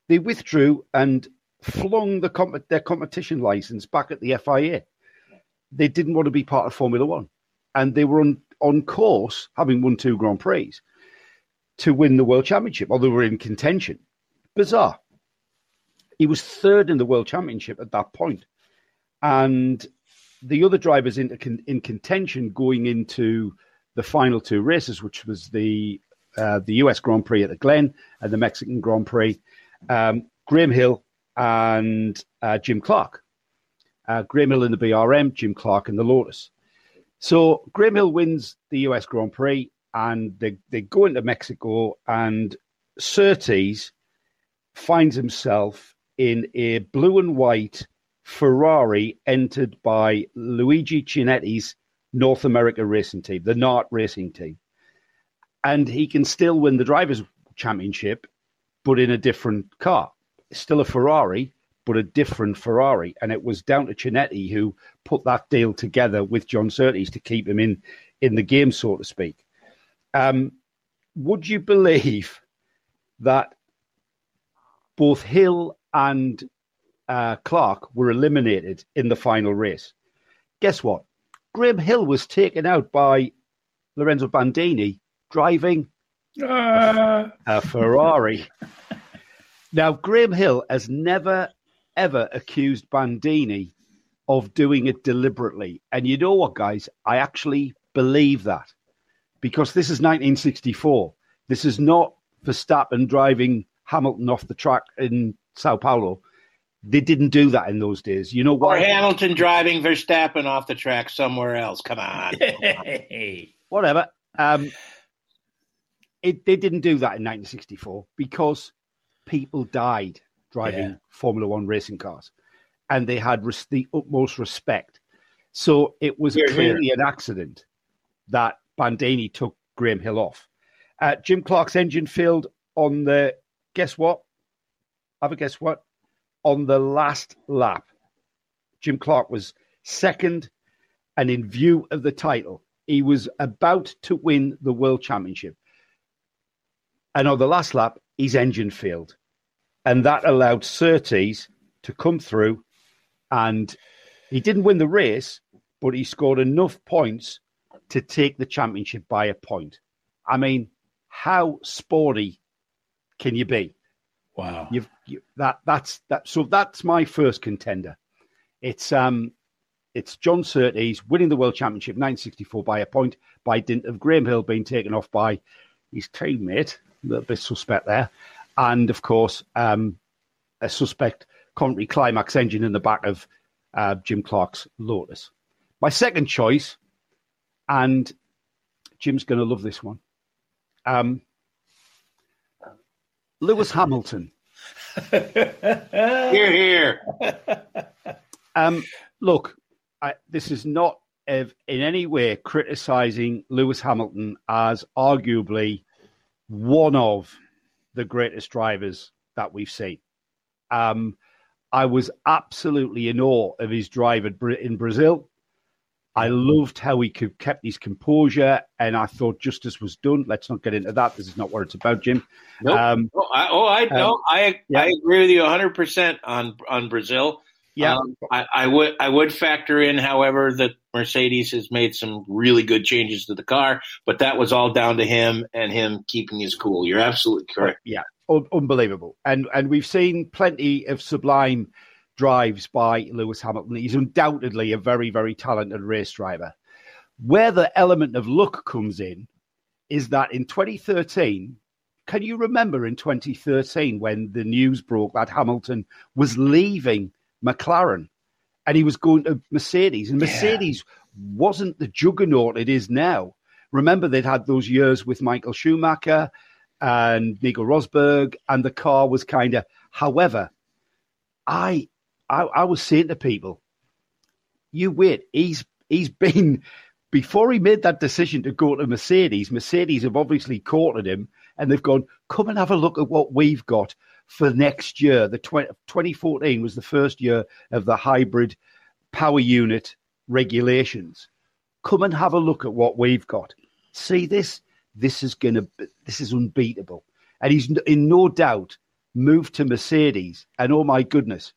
They withdrew, and flung the comp- their competition license back at the FIA. They didn't want to be part of Formula One, and they were on, on course, having won two Grand Prix, to win the World Championship, or they were in contention. Bizarre. He was third in the World Championship at that point, and the other drivers in, in contention going into the final two races, which was the uh, the US Grand Prix at the Glen and the Mexican Grand Prix, um, Graham Hill and uh, Jim Clark. Uh, Graham Hill in the BRM, Jim Clark in the Lotus. So Graham Hill wins the US Grand Prix and they, they go into Mexico and Surtees finds himself in a blue and white Ferrari entered by Luigi Chinetti's North America racing team, the NART racing team. And he can still win the Drivers' Championship, but in a different car. Still a Ferrari, but a different Ferrari. And it was down to Cinetti who put that deal together with John Surtees to keep him in, in the game, so to speak. Um, would you believe that both Hill and uh, Clark were eliminated in the final race? Guess what? Graham Hill was taken out by Lorenzo Bandini driving uh. a Ferrari. now, Graham Hill has never, ever accused Bandini of doing it deliberately. And you know what, guys? I actually believe that because this is 1964. This is not Verstappen driving Hamilton off the track in Sao Paulo. They didn't do that in those days. You know why? Or Hamilton driving Verstappen off the track somewhere else. Come on. [LAUGHS] Whatever. Um, it, they didn't do that in 1964 because people died driving yeah. Formula One racing cars and they had res- the utmost respect. So it was here, clearly here. an accident that Bandini took Graham Hill off. Uh, Jim Clark's engine failed on the, guess what? Have a guess what? On the last lap. Jim Clark was second, and in view of the title, he was about to win the World Championship. And on the last lap, his engine failed. And that allowed Surtees to come through. And he didn't win the race, but he scored enough points to take the championship by a point. I mean, how sporty can you be? Wow. You've you, that that's that. So that's my first contender. It's um, it's John Surtees winning the world championship 1964 by a point by dint of Graham Hill being taken off by his teammate, a little bit suspect there, and of course um, a suspect Coventry Climax engine in the back of uh, Jim Clark's Lotus. My second choice, and Jim's going to love this one. Um, Lewis Hamilton. [LAUGHS] here, here. Um, look, I, this is not in any way criticizing Lewis Hamilton as arguably one of the greatest drivers that we've seen. Um, I was absolutely in awe of his drive in Brazil. I loved how he could, kept his composure, and I thought justice was done. Let's not get into that. This is not what it's about, Jim. Nope. Um, oh, I, oh, I know. Um, I yeah. I agree with you 100 percent on on Brazil. Yeah, um, I, I, would I would factor in, however, that Mercedes has made some really good changes to the car, but that was all down to him and him keeping his cool. You're absolutely correct. Yeah, Un- unbelievable, and and we've seen plenty of sublime drives by Lewis Hamilton. He's undoubtedly a very, very talented race driver. Where the element of luck comes in is that in 2013, can you remember in 2013 when the news broke that Hamilton was leaving McLaren and he was going to Mercedes? And Mercedes yeah. wasn't the juggernaut it is now. Remember, they'd had those years with Michael Schumacher and Nico Rosberg, and the car was kind of. However, I I, I was saying to people, you wait, he's he's [LAUGHS] been before he made that decision to go to Mercedes, Mercedes have obviously courted him and they've gone, come and have a look at what we've got for next year. The 20, 2014 was the first year of the hybrid power unit regulations. Come and have a look at what we've got. See this? This is going to, this is unbeatable. And he's in no doubt moved to Mercedes, and oh my goodness,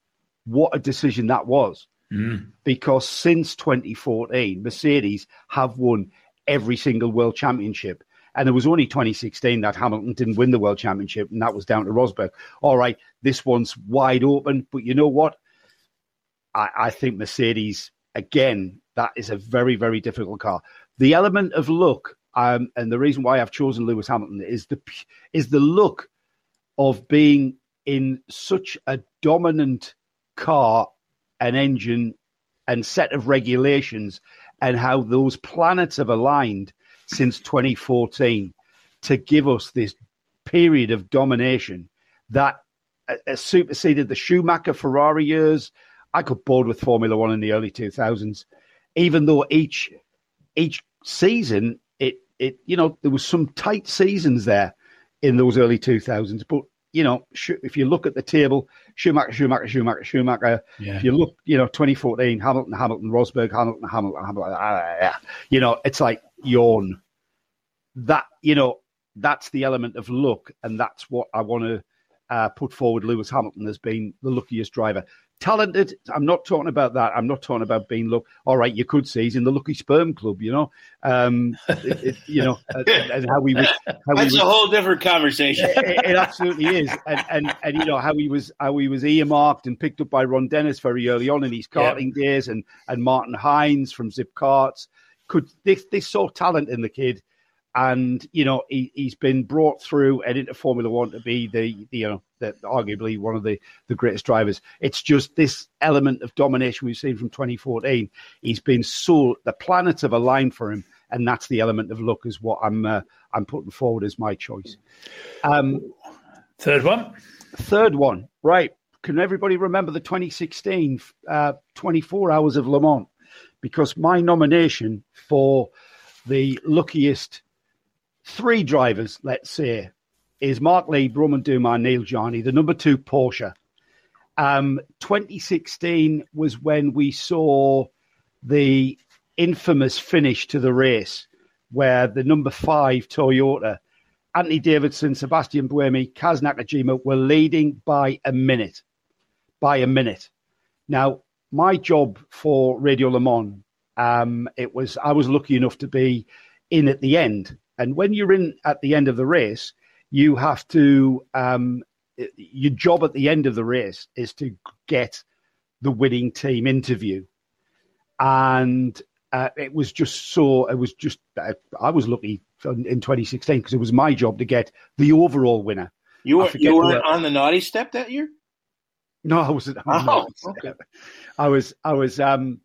what a decision that was! Mm. Because since 2014, Mercedes have won every single world championship. And it was only 2016 that Hamilton didn't win the world championship, and that was down to Rosberg. All right, this one's wide open, but you know what? I, I think Mercedes, again, that is a very, very difficult car. The element of luck, um, and the reason why I've chosen Lewis Hamilton is the is the look of being in such a dominant car and engine and set of regulations and how those planets have aligned since 2014 to give us this period of domination that uh, superseded the Schumacher Ferrari years. I got bored with Formula One in the early 2000s, even though each each season it it you know there was some tight seasons there in those early 2000s, but you know if you look at the table, Schumacher, Schumacher, Schumacher, Schumacher. Yeah. If you look, you know 2014, Hamilton, Hamilton, Rosberg, Hamilton, Hamilton, Hamilton. Ah. You know it's like yawn. That you know that's the element of luck, and that's what I want to uh, put forward. Lewis Hamilton as being the luckiest driver. Talented, I'm not talking about that. I'm not talking about being luck. All right, you could say he's in the lucky sperm club, you know. Um, it, it, you know, and, [LAUGHS] and how we was. How That's we a whole different conversation. it, it absolutely is, and, and and you know how he was how he was earmarked and picked up by Ron Dennis very early on in his karting days, and and Martin Hines from Zip Karts could they, they saw talent in the kid, and you know he, he's been brought through and into Formula One to be the, the you know the, arguably one of the the greatest drivers. It's just this element of domination we've seen from 2014. He's been so the planets have aligned for him, and that's the element of luck is what I'm uh, I'm putting forward as my choice. Um, Third one. Third one, right? Can everybody remember the 2016 uh, 24 Hours of Le Mans? Because my nomination for the luckiest three drivers, let's say, is Mark Lieb, Romain Dumas, Neel Jani, the number two Porsche. Um, 2016 was when we saw the infamous finish to the race where the number five Toyota, Anthony Davidson, Sebastian Buemi, Kaz Nakajima were leading by a minute. By a minute. Now, my job for Radio Le Mans, um, it was I was lucky enough to be in at the end. And when you're in at the end of the race, you have to um, your job at the end of the race is to get the winning team interview and uh, it was just so it was just uh, i was lucky in 2016 because it was my job to get the overall winner You were you were on the naughty step that year. no i wasn't I was, Oh, okay. I was i was um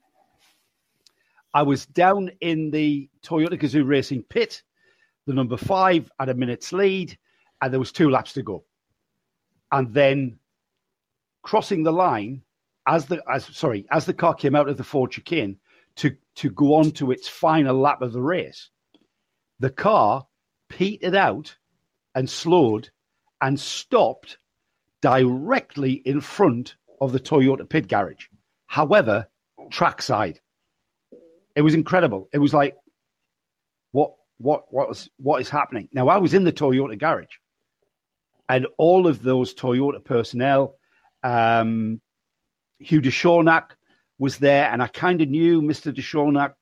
i was down in the toyota gazoo racing pit the number five had a minute's lead and there was two laps to go and then crossing the line as the as sorry as the car came out of the Ford chicane to to go on to its final lap of the race, the car petered out and slowed and stopped directly in front of the Toyota pit garage. However, trackside. It was incredible. It was like, what what what was what is happening? Now I was in the Toyota garage and all of those Toyota personnel, um, Hugh de Chaunac was there, and I kind of knew Mr. de Chaunac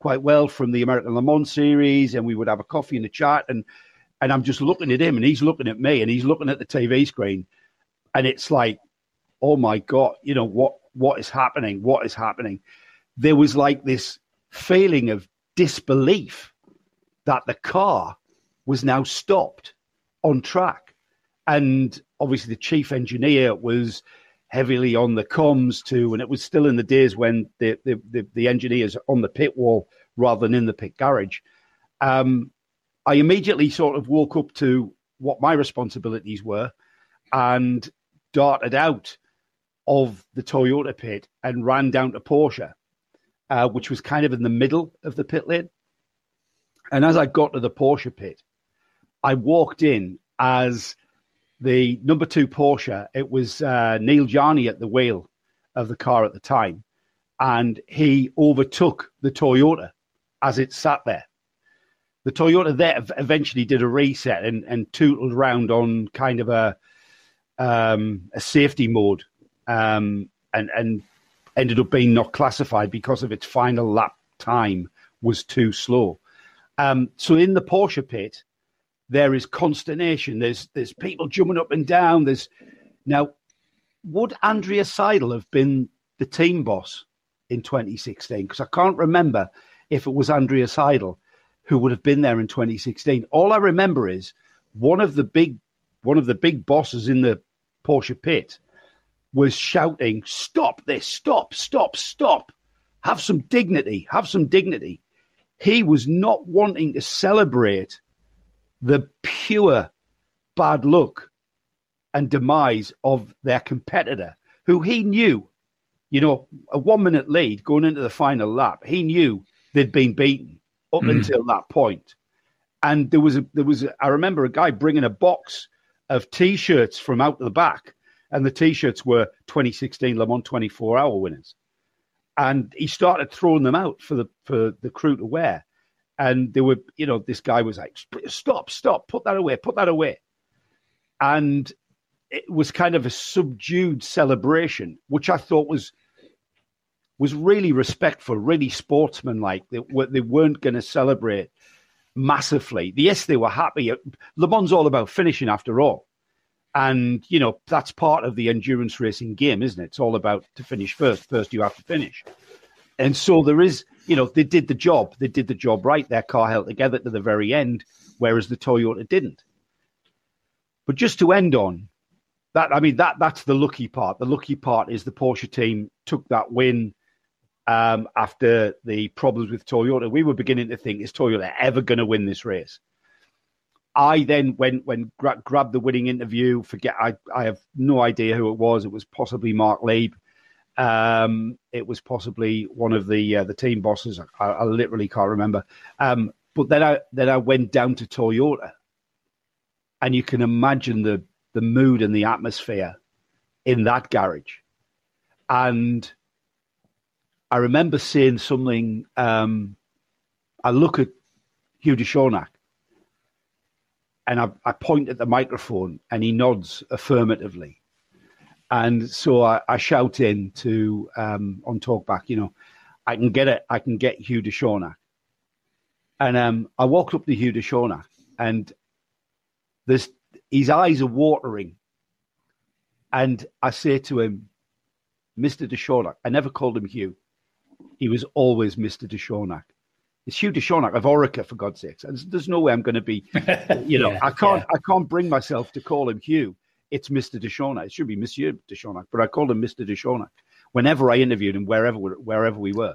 quite well from the American Le Mans series, and we would have a coffee in the chat, and and I'm just looking at him, and he's looking at me, and he's looking at the TV screen, and it's like, oh my god, you know what what is happening? What is happening? There was like this feeling of disbelief that the car was now stopped on track and obviously the chief engineer was heavily on the comms too, and it was still in the days when the the, the, the engineers on the pit wall rather than in the pit garage. Um, I immediately sort of woke up to what my responsibilities were and darted out of the Toyota pit and ran down to Porsche, uh, which was kind of in the middle of the pit lane. And as I got to the Porsche pit, I walked in as the number two Porsche. It was uh, Neel Jani at the wheel of the car at the time, and he overtook the Toyota as it sat there. The Toyota there eventually did a reset and, and tootled around on kind of a um, a safety mode, um, and and ended up being not classified because of its final lap time was too slow. Um, so in the Porsche pit, there is consternation. There's there's people jumping up and down. There's now, would Andreas Seidl have been the team boss in 2016? Because I can't remember if it was Andreas Seidl who would have been there in 2016. All I remember is one of the big one of the big bosses in the Porsche pit was shouting, "Stop this! Stop! Stop! Stop! Have some dignity! Have some dignity!" He was not wanting to celebrate the pure bad luck and demise of their competitor, who he knew, you know, a one minute lead going into the final lap, he knew they'd been beaten up mm. until that point. And there was a, there was, a, I remember a guy bringing a box of t shirts from out the back, and the t shirts were 2016 Le Mans 24 hour winners. And he started throwing them out for the for the crew to wear and they were, you know, this guy was like, "Stop, stop, put that away, put that away," and it was kind of a subdued celebration, which I thought was was really respectful, really sportsmanlike. They, they weren't going to celebrate massively. Yes, they were happy. Le Mans all about finishing, after all, and you know that's part of the endurance racing game, isn't it? It's all about to finish first. First, you have to finish, and so there is you know, they did the job. They did the job right. Their car held together to the very end, whereas the Toyota didn't. But just to end on that, I mean, that that's the lucky part. The lucky part is the Porsche team took that win um, after the problems with Toyota. We were beginning to think, is Toyota ever going to win this race? I then went when gra- grabbed the winning interview. Forget I I have no idea who it was. It was possibly Mark Lieb. Um, it was possibly one of the uh, the team bosses. I, I, literally can't remember. Um, but then I then I went down to Toyota, and you can imagine the the mood and the atmosphere in that garage. And I remember seeing something. Um, I look at Hugh de Chaunac, and I, I point at the microphone, and he nods affirmatively. And so I, I shout in to um, on talkback, you know, I can get it. I can get Hugh de. And um, I walked up to Hugh de and his eyes are watering. And I say to him, Mr. de. I never called him Hugh. He was always Mr. de. It's Hugh de Chaunac of Oreca, for God's sakes. There's, there's no way I'm going to be, [LAUGHS] you know, yeah, I can't, yeah. I can't bring myself to call him Hugh it's Mr. de Chaunac. It should be Monsieur de Chaunac, but I called him Mr. de Chaunac whenever I interviewed him, wherever wherever we were.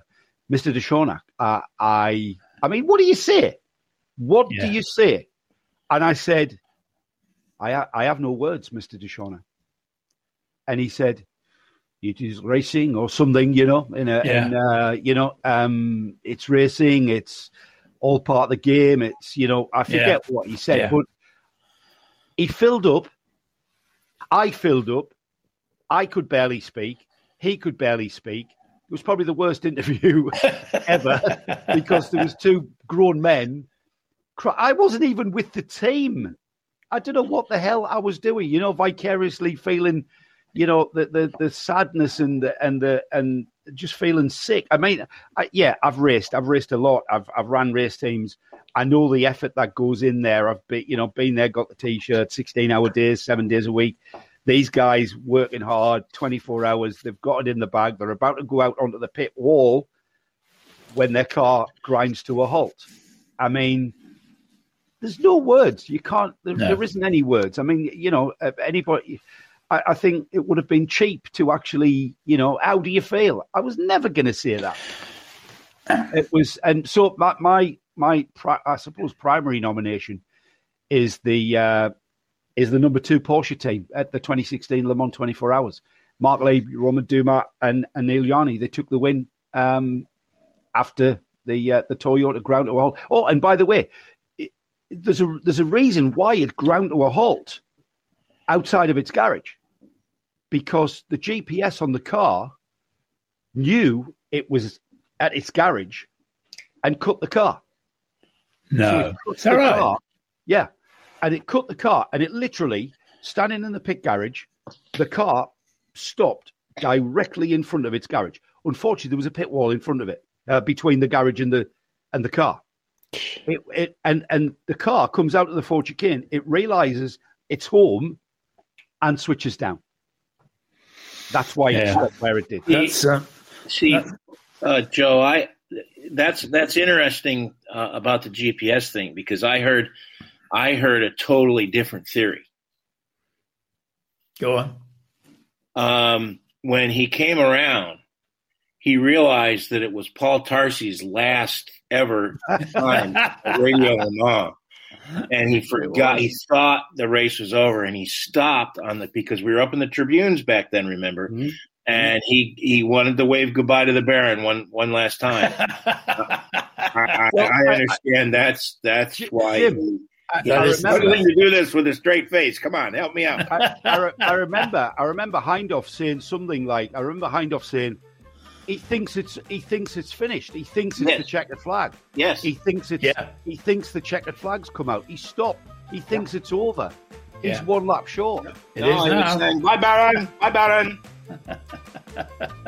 Mr. de Chaunac, uh, I, I mean, what do you say? What yeah. do you say? And I said, I, I have no words, Mr. de Chaunac. And he said, it is racing or something, you know, in a, yeah. in, uh, you know, um, it's racing. It's all part of the game. It's, you know, I forget yeah. what he said, yeah. but he filled up I filled up. I could barely speak. He could barely speak. It was probably the worst [LAUGHS] interview ever because there was two grown men. I wasn't even with the team. I don't know what the hell I was doing. You know, vicariously feeling, you know, the the, the sadness and the and the and just feeling sick. I mean, I, yeah, I've raced. I've raced a lot. I've I've ran race teams. I know the effort that goes in there. I've been, you know, been there, got the t-shirt, 16 hour days, seven days a week. These guys working hard, 24 hours. They've got it in the bag. They're about to go out onto the pit wall when their car grinds to a halt. I mean, there's no words. You can't. There, no. there isn't any words. I mean, you know, uh, anybody. I, I, think it would have been cheap to actually, you know, how do you feel? I was never going to say that. [COUGHS] It was, and so my my my, I suppose, primary nomination is the uh, is the number two Porsche team at the 2016 Le Mans 24 Hours. Mark Lieb, Romain Dumas, and, and Neel Jani. They took the win um, after the uh, the Toyota ground to a halt. Oh, and by the way, it, there's a there's a reason why it ground to a halt outside of its garage, because the GPS on the car knew it was at its garage and cut the car. No, so is that right? Car, yeah, and it cut the car, and it literally standing in the pit garage the car stopped directly in front of its garage. Unfortunately, there was a pit wall in front of it uh, between the garage and the and the car. It, it and and the car comes out of the Ford chicane. It realizes it's home and switches down. That's why it Yeah. stopped where it did. That's, uh, See, uh, Joe, I that's that's interesting uh, about the GPS thing because I heard I heard a totally different theory. go on. Um, when he came around, he realized that it was Paul Truswell's last ever [LAUGHS] time at Radio Le Mans. And he forgot. He thought the race was over, and he stopped on the because we were up in the tribunes back then. Remember, Mhm. and he he wanted to wave goodbye to the Baron one one last time. [LAUGHS] I, I, Well, I I- understand that's that's Jim, why. Jim, I, Yeah, I remember. to do this with a straight face. Come on, help me out. I, I, I remember. I remember Hindhaugh saying something like, "I remember Hindhaugh saying." He thinks it's he thinks it's finished. He thinks it's Yes. the checkered flag. Yes, He thinks it's Yeah. he thinks the checkered flag's come out. He stopped. He thinks it's over. He's Yeah. one lap short. It no, is now. saying, bye, Baron. Bye, Baron. [LAUGHS]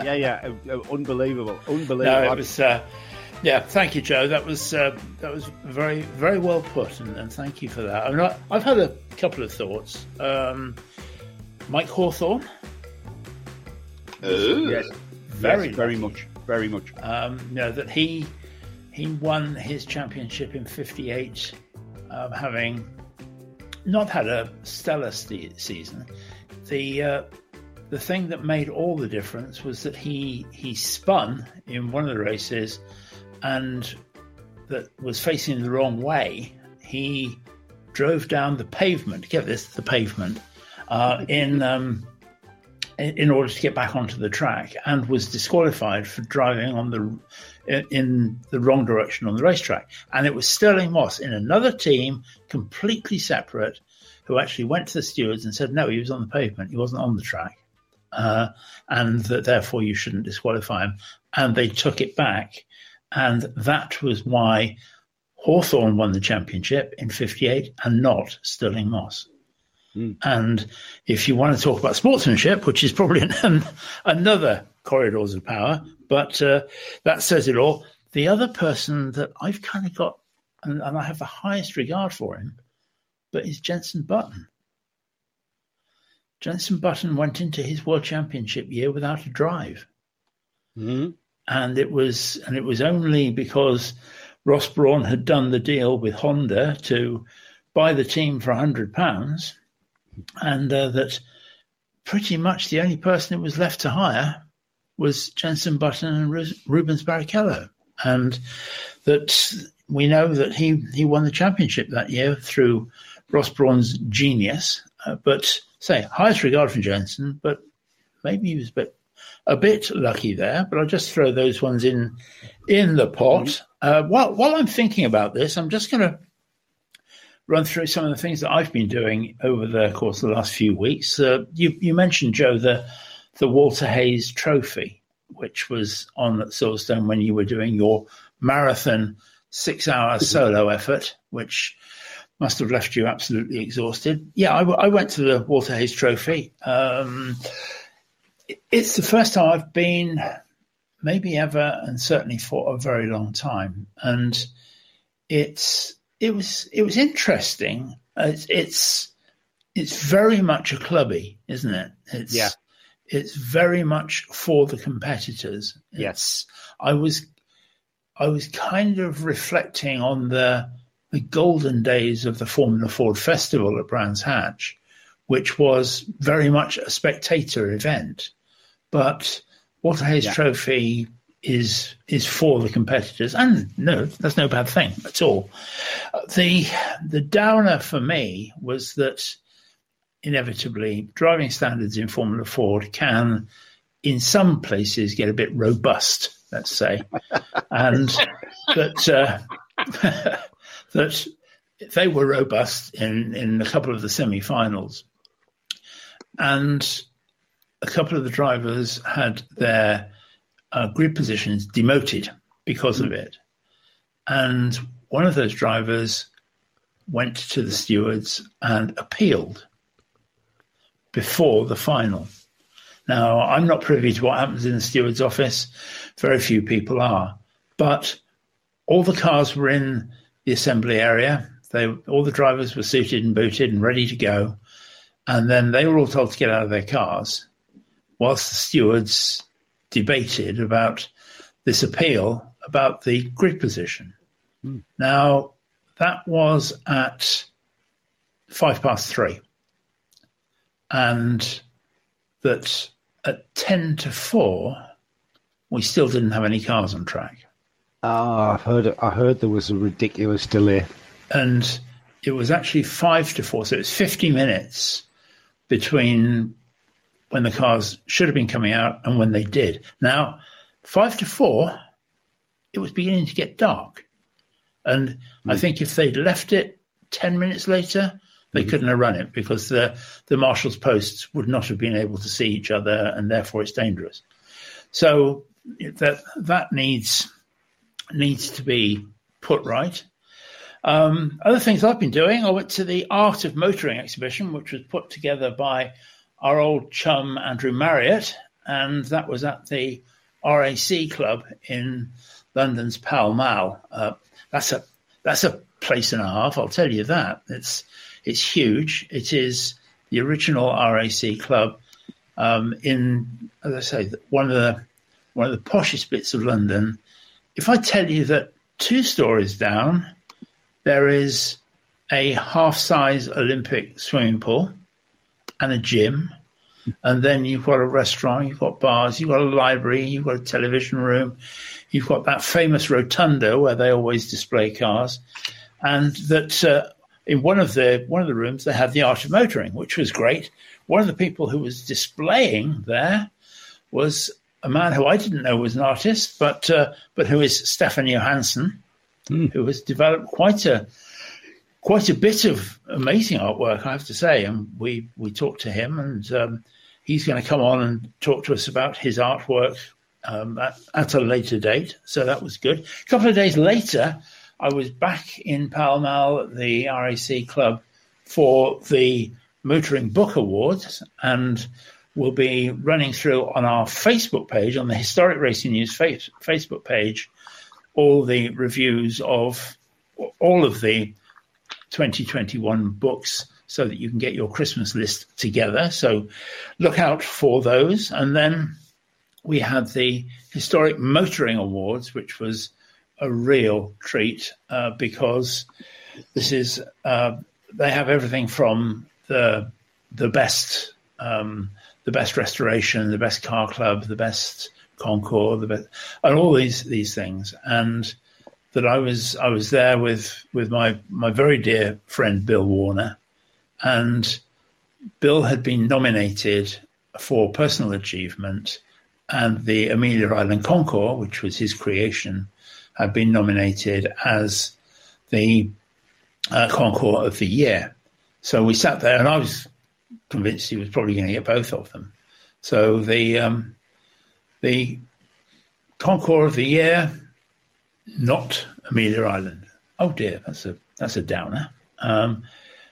Yeah, yeah, uh, uh, unbelievable, No, unbelievable. it was. Uh, yeah, thank you, Joe. That was uh, that was very very well put, and, and thank you for that. I mean, I, I've had a couple of thoughts. Um, Mike Hawthorn, yes, very yes, very much, very much. um, you know that he he won his championship in '58, um, having not had a stellar ste season. The uh, the thing that made all the difference was that he he spun in one of the races, and that was facing the wrong way. He drove down the pavement. Get this, the pavement uh, in. Um, in order to get back onto the track and was disqualified for driving on the in the wrong direction on the racetrack. And it was Stirling Moss in another team, completely separate, who actually went to the stewards and said, no, he was on the pavement, he wasn't on the track, uh, and that therefore you shouldn't disqualify him. And they took it back, and that was why Hawthorn won the championship in '58 and not Stirling Moss. And if you want to talk about sportsmanship, which is probably an, another corridors of power, but uh, that says it all. The other person that I've kind of got, and, and I have the highest regard for him, but is Jenson Button. Jenson Button went into his World Championship year without a drive Mhm. and it was and it was only because Ross Brawn had done the deal with Honda to buy the team for hundred pounds, and uh, that pretty much the only person it was left to hire was Jenson Button and Ru- Rubens Barrichello, and that we know that he he won the championship that year through Ross Brawn's genius. Uh, but say highest regard for Jenson, but maybe he was a bit a bit lucky there, but I'll just throw those ones in in the pot. Uh, while while I'm thinking about this, I'm just going to run through some of the things that I've been doing over the course of the last few weeks. Uh, you you mentioned Joe the the Walter Hayes Trophy, which was on at Silverstone when you were doing your marathon six hour solo effort, which must have left you absolutely exhausted. Yeah, I, w- I went to the Walter Hayes Trophy. Um, it's the first time I've been, maybe ever, and certainly for a very long time. And it's it was it was interesting. It's it's, it's very much a clubby, isn't it? It's, Yeah. It's very much for the competitors. Yes. I was I was kind of reflecting on the the golden days of the Formula Ford Festival at Brands Hatch, which was very much a spectator event. But Hayes Yeah. Trophy is is for the competitors, and no, that's no bad thing at all. The the downer for me was that inevitably driving standards in Formula Ford can, in some places, get a bit robust. Let's say, [LAUGHS] and that uh, [LAUGHS] that they were robust in in a couple of the semi-finals, and a couple of the drivers had their uh, grid positions demoted because of it, and one of those drivers went to the stewards and appealed before the final. Now, I'm not privy to what happens in the steward's office. Very few people are. But all the cars were in the assembly area. They, all the drivers were suited and booted and ready to go. And then they were all told to get out of their cars whilst the stewards debated about this appeal about the grid position. Mm. Now, that was at five past three. And that at 10 to 4, we still didn't have any cars on track. Ah, oh, I heard. I heard there was a ridiculous delay, and it was actually five to four, so it's fifty minutes between when the cars should have been coming out and when they did. Now, five to four, it was beginning to get dark, and mm. I hmm. think if they'd left it ten minutes later, they mm-hmm. couldn't have run it because the the marshals' posts would not have been able to see each other, and therefore it's dangerous. So that that needs needs to be put right. Um, other things I've been doing, I went to the Art of Motoring exhibition, which was put together by our old chum Andrew Marriott, and that was at the RAC Club in London's Pall Mall. Uh, that's a that's a place and a half. I'll tell you that. It's it's huge. It is the original RAC club um, in, as I say, one of the one of the poshest bits of London. If I tell you that two stories down, there is a half-size Olympic swimming pool and a gym, and then you've got a restaurant, you've got bars, you've got a library, you've got a television room, you've got that famous rotunda where they always display cars, and that uh, in one of the one of the rooms they had the art of motoring, which was great. One of the people who was displaying there was a man who I didn't know was an artist, but uh, but who is Stefan Johansson, mm. who has developed quite a quite a bit of amazing artwork, I have to say. And we we talked to him, and um, he's going to come on and talk to us about his artwork um, at, at, a later date. So that was good. A couple of days later, I was back in Pall Mall at the RAC Club for the Motoring Book Awards, and we'll be running through on our Facebook page, on the Historic Racing News face- Facebook page, all the reviews of all of the 2021 books so that you can get your Christmas list together. So look out for those. And then we had the Historic Motoring Awards, which was a real treat uh, because this is uh, they have everything from the the best um, the best restoration, the best car club, the best concours, the best, and all these these things. And that I was I was there with with my my very dear friend Bill Warner, and Bill had been nominated for personal achievement, and the Amelia Island Concours, which was his creation, had been nominated as the uh, Concours of the Year. So we sat there, and I was convinced he was probably going to get both of them. So the um, the Concours of the Year, not Amelia Island. Oh dear, that's a that's a downer. Um,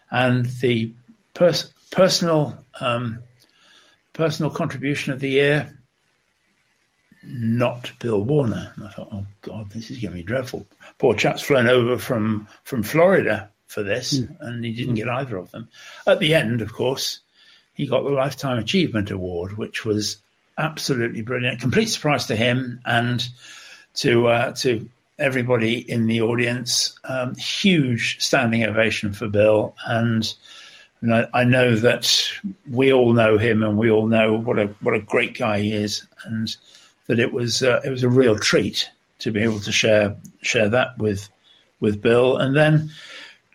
and the pers- personal um, personal contribution of the year, not Bill Warner. And I thought, oh God, this is going to be dreadful. Poor chap's flown over from from Florida for this, mm. and he didn't get either of them. At the end, of course, he got the Lifetime Achievement Award, which was absolutely brilliant. Complete surprise to him and to uh, to everybody in the audience. Um, huge standing ovation for Bill, and I, I know that we all know him, and we all know what a what a great guy he is, and that it was uh, it was a real treat to be able to share share that with with Bill. And then,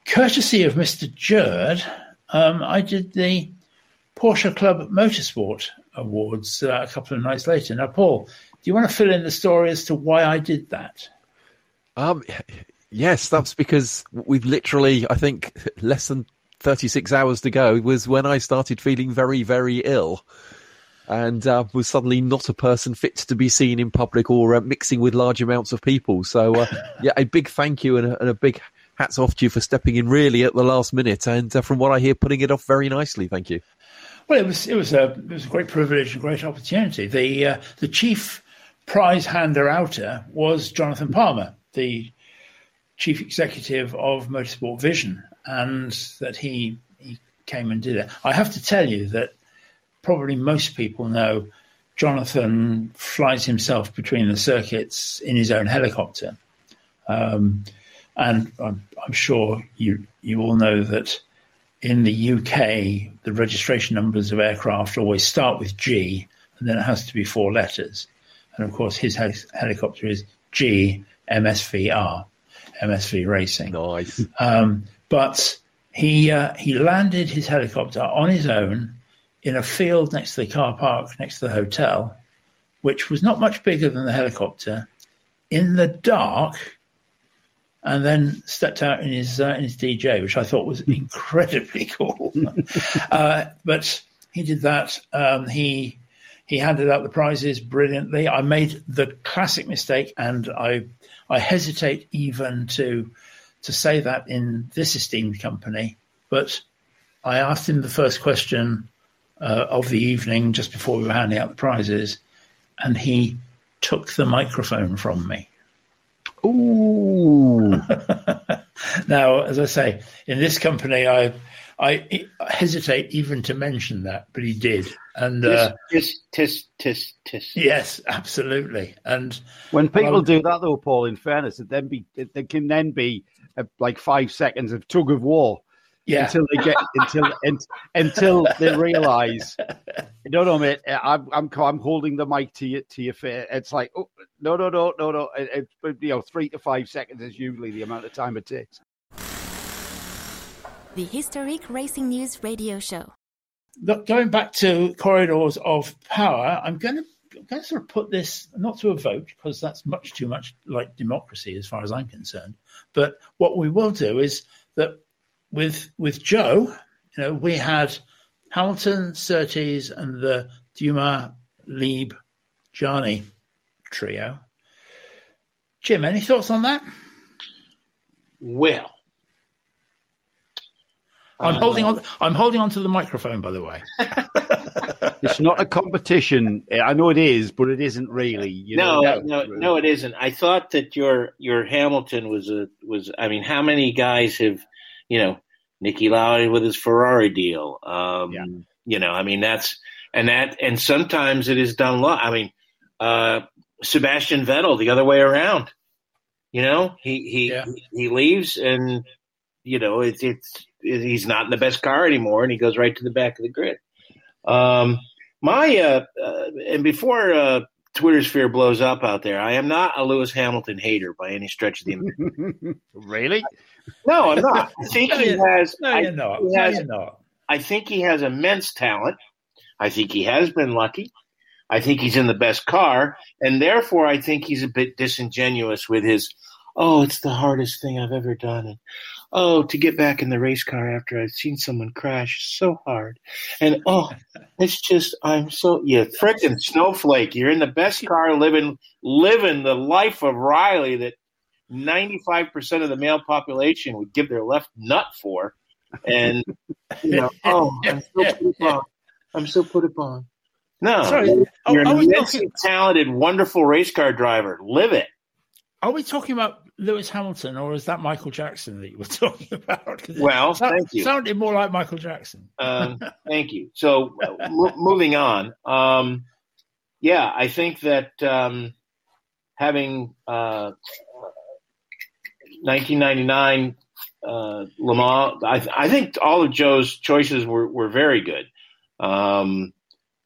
courtesy of Mr. Jurd, um, I did the Porsche Club Motorsport Awards uh, a couple of nights later. Now, Paul, do you want to fill in the story as to why I did that? Um, yes, that's because we've literally, I think, less than 36 hours to go was when I started feeling very, very ill and uh, was suddenly not a person fit to be seen in public or uh, mixing with large amounts of people. So, uh, [LAUGHS] yeah, a big thank you and a, and a, big hats off to you for stepping in really at the last minute. And uh, from what I hear, putting it off very nicely. Thank you. Well, it was it was a it was a great privilege and great opportunity. The uh, the chief prize hander outer was Jonathan Palmer, the chief executive of Motorsport Vision, and that he he came and did it. I have to tell you that probably most people know Jonathan flies himself between the circuits in his own helicopter, um, and I'm, I'm sure you you all know that in the UK the registration numbers of aircraft always start with G, and then it has to be four letters. And of course, his hel- helicopter is G MSVR, MSV Racing. Nice. Um, but he uh, he landed his helicopter on his own in a field next to the car park next to the hotel, which was not much bigger than the helicopter, in the dark, and then stepped out in his uh, in his DJ, which I thought was [LAUGHS] incredibly cool. uh, but he did that. Um, he he handed out the prizes brilliantly. I made the classic mistake, and I I hesitate even to to say that in this esteemed company, but I asked him the first question uh, of the evening just before we were handing out the prizes, and he took the microphone from me. Ooh. [LAUGHS] now, as I say, in this company, I I hesitate even to mention that, but he did, and uh, tis tis tis tis. yes, absolutely. And When people Well- do that, though, Paul, in fairness, it then be it, there can then be uh like five seconds of tug of war yeah, until they get until [LAUGHS] un, until they realise. No, no, mate. I'm I'm I'm holding the mic to you to your face. It's like, oh, no, no, no, no, no. It, it, you know, three to five seconds is usually the amount of time it takes. The Historic Racing News Radio Show. Look, going back to corridors of power, I'm going to. I'm going to sort of put this not to a vote because that's much too much like democracy as far as I'm concerned. But what we will do is that with with Joe, you know, we had Hamilton, Surtees, and the Dumas, Lieb, Jani trio. Jim, any thoughts on that? Well, I'm Uh, holding on. I'm holding on to the microphone, by the way. [LAUGHS] It's not a competition. I know it is, but it isn't really. You no, know? no, no, it isn't. I thought that your your Hamilton was a was. I mean, how many guys have, you know, Niki Lauda with his Ferrari deal? Um, Yeah. You know, I mean, that's and that and sometimes it is done. Lo- I mean, uh, Sebastian Vettel the other way around. You know, he he Yeah. he leaves and you know it's it's he's not in the best car anymore, and he goes right to the back of the grid. Um, my uh, uh, and before uh, Twitter sphere blows up out there, I am not a Lewis Hamilton hater by any stretch of the imagination. [LAUGHS] really? no, I'm not. I think No, he has. No, I, he No, has- you're. I think he has immense talent. I think he has been lucky. I think he's in the best car, and therefore I think he's a bit disingenuous with his. Oh, it's the hardest thing I've ever done, and oh, to get back in the race car after I've seen someone crash so hard, and oh, it's just I'm so you frickin' snowflake. You're in the best car, living living the life of Riley that ninety five percent of the male population would give their left nut for, and you know, [LAUGHS] oh, I'm so put upon. I'm so put upon. No, Sorry, you're are- an immensely talented, wonderful race car driver. Live it. Are we talking about Lewis Hamilton, or is that Michael Jackson that you were [LAUGHS] talking about? Well, sound- thank you. Sounded more like Michael Jackson. Um, thank you. So, uh, mo- moving on. Um, yeah, I think that um, having uh, 1999 uh, Le Mans, I, I think all of Joe's choices were, were very good. Um,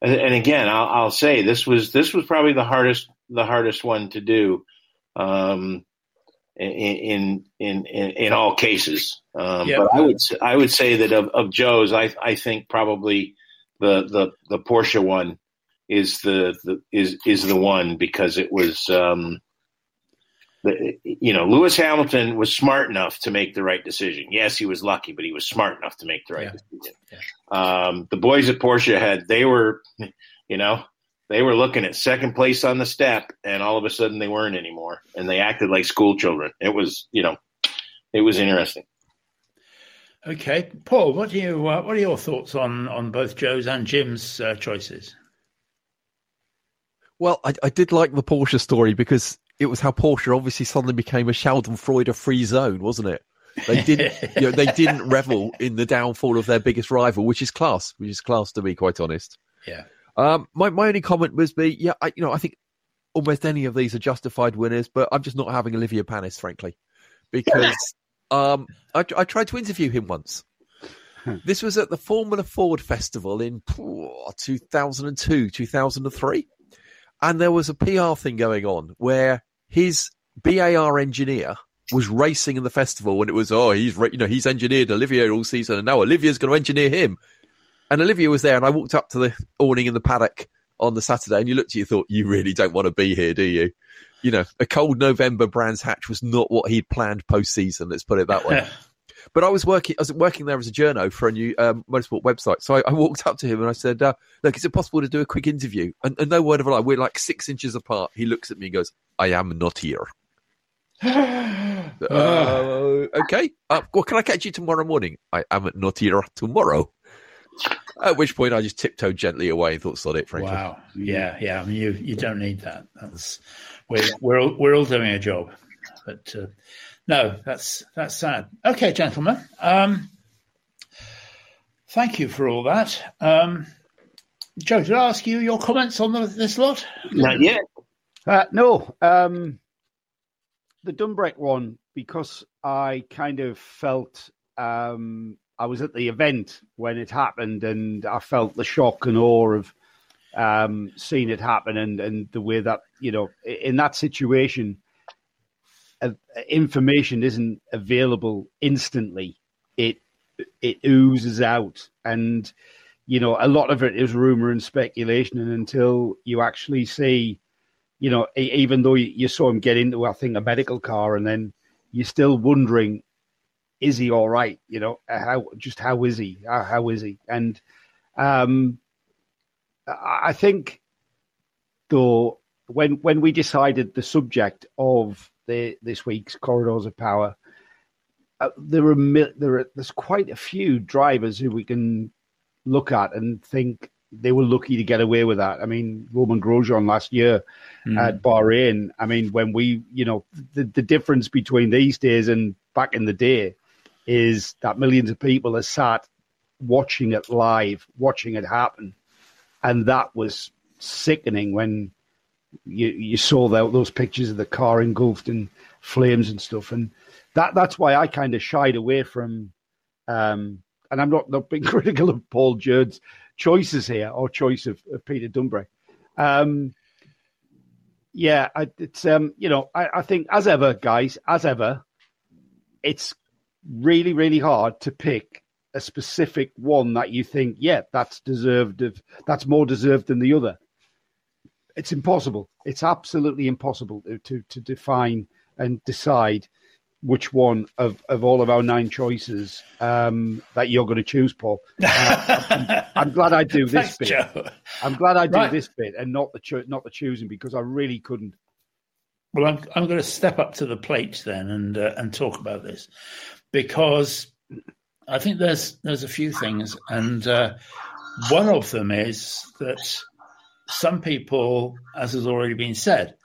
and, and again, I'll, I'll say this was this was probably the hardest the hardest one to do. Um, in in in in, all cases. Um, Yeah. But I would I would say that of, of Joe's, I I think probably the the the Porsche one is the, the is is the one because it was um, the, you know Lewis Hamilton was smart enough to make the right decision. Yes, he was lucky, but he was smart enough to make the right Yeah. decision. Um, the boys at Porsche had they were [LAUGHS] you know they were looking at second place on the step, and all of a sudden they weren't anymore, and they acted like school children. It was, you know, it was interesting. Okay, Paul, what do you uh, what are your thoughts on on both Joe's and Jim's uh, choices? Well, I, I did like the Porsche story because it was how Porsche obviously suddenly became a Sheldon Schadenfreude free zone, wasn't it? They didn't, [LAUGHS] you know, they didn't revel in the downfall of their biggest rival, which is class, which is class to be quite honest. Yeah. Um, my my only comment was be, yeah, I, you know, I think almost any of these are justified winners, but I'm just not having Olivier Panis, frankly, because um, I, I tried to interview him once. This was at the Formula Ford Festival in 2002, 2003. And there was a PR thing going on where his BAR engineer was racing in the festival and it was, oh, he's, you know, he's engineered Olivier all season and now Olivier's going to engineer him. And Olivier was there and I walked up to the awning in the paddock on the Saturday and you looked at you thought, you really don't want to be here, do you? You know, a cold November Brands Hatch was not what he'd planned post-season. Let's put it that way. [LAUGHS] But I was working, I was working there as a journo for a new um, motorsport website. So I, I, walked up to him and I said, uh, "Look, is it possible to do a quick interview?" And, and, no word of a lie, we're like six inches apart. He looks at me and goes, "I am not here." [SIGHS] uh, okay. Uh, well, can I catch you tomorrow morning? I am not here tomorrow. At which point, I just tiptoed gently away and thought, "Sod it, frankly." Wow. Yeah, yeah. I mean, you you don't need that. That's we're we're all, we're all doing a job, but uh, no, that's that's sad. Okay, gentlemen. Um, thank you for all that. Um, Joe, did I ask you your comments on the, this lot? Not yet. Uh, no. Um, the Dumbreck one, because I kind of felt um, I was at the event when it happened, and I felt the shock and awe of um, seeing it happen, and and the way that you know in that situation uh, information isn't available instantly. It it oozes out, and you know a lot of it is rumor and speculation. And until you actually see, you know, even though you saw him get into, I think, a medical car, and then you're still wondering, is he all right? You know, how just how is he? How, how is he? And um, I think though when when we decided the subject of the, this week's Corridors of Power, uh, there are there are there's quite a few drivers who we can look at and think they were lucky to get away with that. I mean, Romain Grosjean last year mm. at Bahrain. I mean, when we, you know, the, the difference between these days and back in the day is that millions of people are sat watching it live, watching it happen, and that was sickening when you you saw that, those pictures of the car engulfed in flames and stuff, and that that's why I kind of shied away from. Um, and I'm not not being [LAUGHS] critical of Paul Jurd's choices here or choice of, of Peter Dumbreck. Um, yeah, I, it's um, you know, I, I think as ever, guys, as ever, it's really really hard to pick a specific one that you think, yeah, that's deserved of that's more deserved than the other it's impossible. It's absolutely impossible to, to, to define and decide which one of, of all of our nine choices um, that you're going to choose, Paul. Uh, I'm, I'm, glad I do [LAUGHS] this Thanks, bit. Joe. I'm glad I do right. this bit and not the cho- not the choosing because I really couldn't. Well, I'm I'm going to step up to the plate then and uh, and talk about this because I think there's there's a few things and uh, one of them is that some people, as has already been said,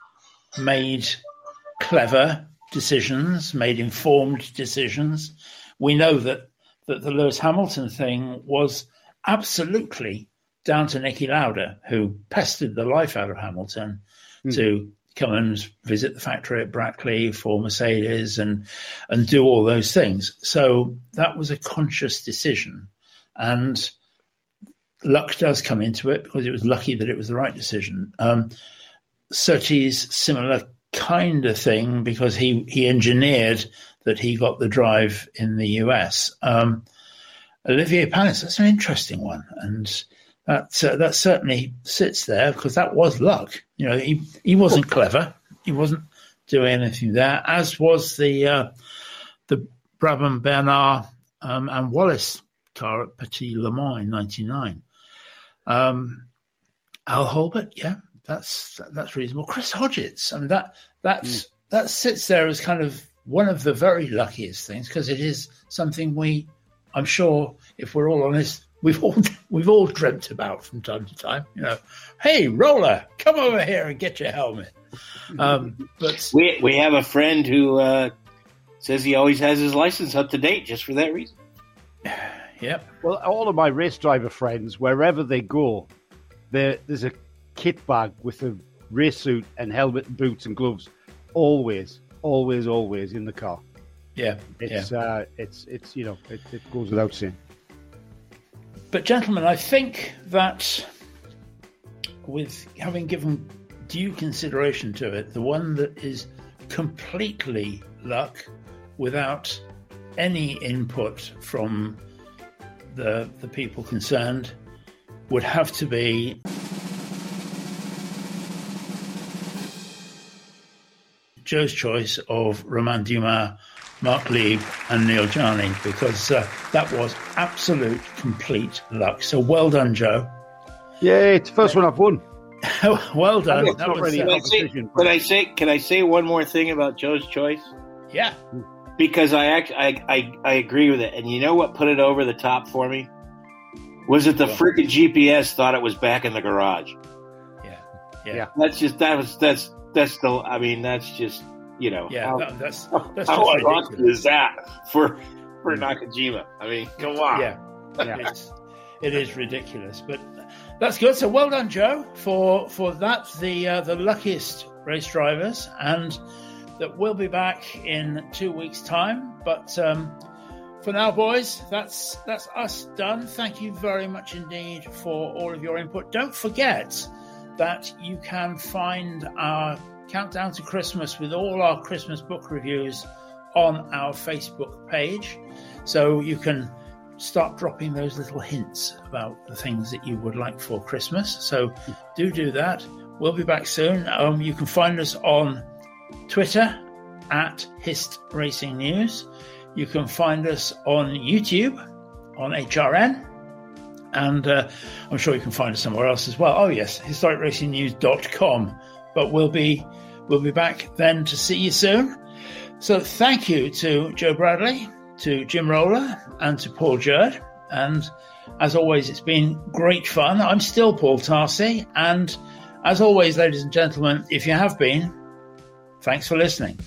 made clever decisions, made informed decisions. We know that, that the Lewis Hamilton thing was absolutely down to Niki Lauda, who pestered the life out of Hamilton mm. to come and visit the factory at Brackley for Mercedes and and do all those things. So that was a conscious decision. And luck does come into it because it was lucky that it was the right decision. Um, Surtees similar kind of thing because he he engineered that he got the drive in the US. Um, Olivier Panis, that's an interesting one, and that uh, that certainly sits there because that was luck. You know, he he wasn't clever. He wasn't doing anything there. As was the uh, the Brabham Bernard um, and Wallace car at Petit Le Mans in '99. Um, Al Holbert, yeah, that's that's reasonable. Chris Hodgetts, I mean that that's mm. that sits there as kind of one of the very luckiest things because it is something we I'm sure if we're all honest, we've all [LAUGHS] we've all dreamt about from time to time. You know, hey roller, come over here and get your helmet. Um, but we we have a friend who uh, says he always has his license up to date just for that reason. [SIGHS] Yep. Well, all of my race driver friends, wherever they go, there there's a kit bag with a race suit and helmet and boots and gloves, always, always, always in the car. Yeah, it's yeah. Uh, it's it's you know it, it goes without saying. But gentlemen, I think that with having given due consideration to it, the one that is completely luck without any input from the the people concerned would have to be Joe's choice of Romain Dumas, Marc Lieb, and Neel Jani because uh, that was absolute complete luck. So well done, Joe. Yeah, it's the first one I've won. [LAUGHS] well done. It's not was, really uh, Can I, say, can I say can I say one more thing about Joe's choice? yeah. Because I act I, I I agree with it. And you know what put it over the top for me? Was it the freaking GPS thought it was back in the garage? Yeah. Yeah. Yeah. That's just that was that's that's the I mean that's just you know Yeah, how, that- that's that's how ironic ridiculous. is that for for Nakajima? I mean, come on. Yeah, It's, it is ridiculous, but that's good. So well done, Joe, for for that. The uh, the luckiest race drivers, and that we'll be back in two weeks' time. But um, for now, boys, that's that's us done. Thank you very much indeed for all of your input. Don't forget that you can find our countdown to Christmas with all our Christmas book reviews on our Facebook page. So you can start dropping those little hints about the things that you would like for Christmas. So do do that. We'll be back soon. Um, you can find us on Twitter at Hist Racing News. You can find us on YouTube on HRN. And uh, I'm sure you can find us somewhere else as well. Oh yes, historicracingnews.com. But we'll be we'll be back then to see you soon. So thank you to Joe Bradley, to Jim Roller, and to Paul Jurd. And as always, it's been great fun. I'm still Paul Tarsi. And as always, ladies and gentlemen, if you have been, thanks for listening.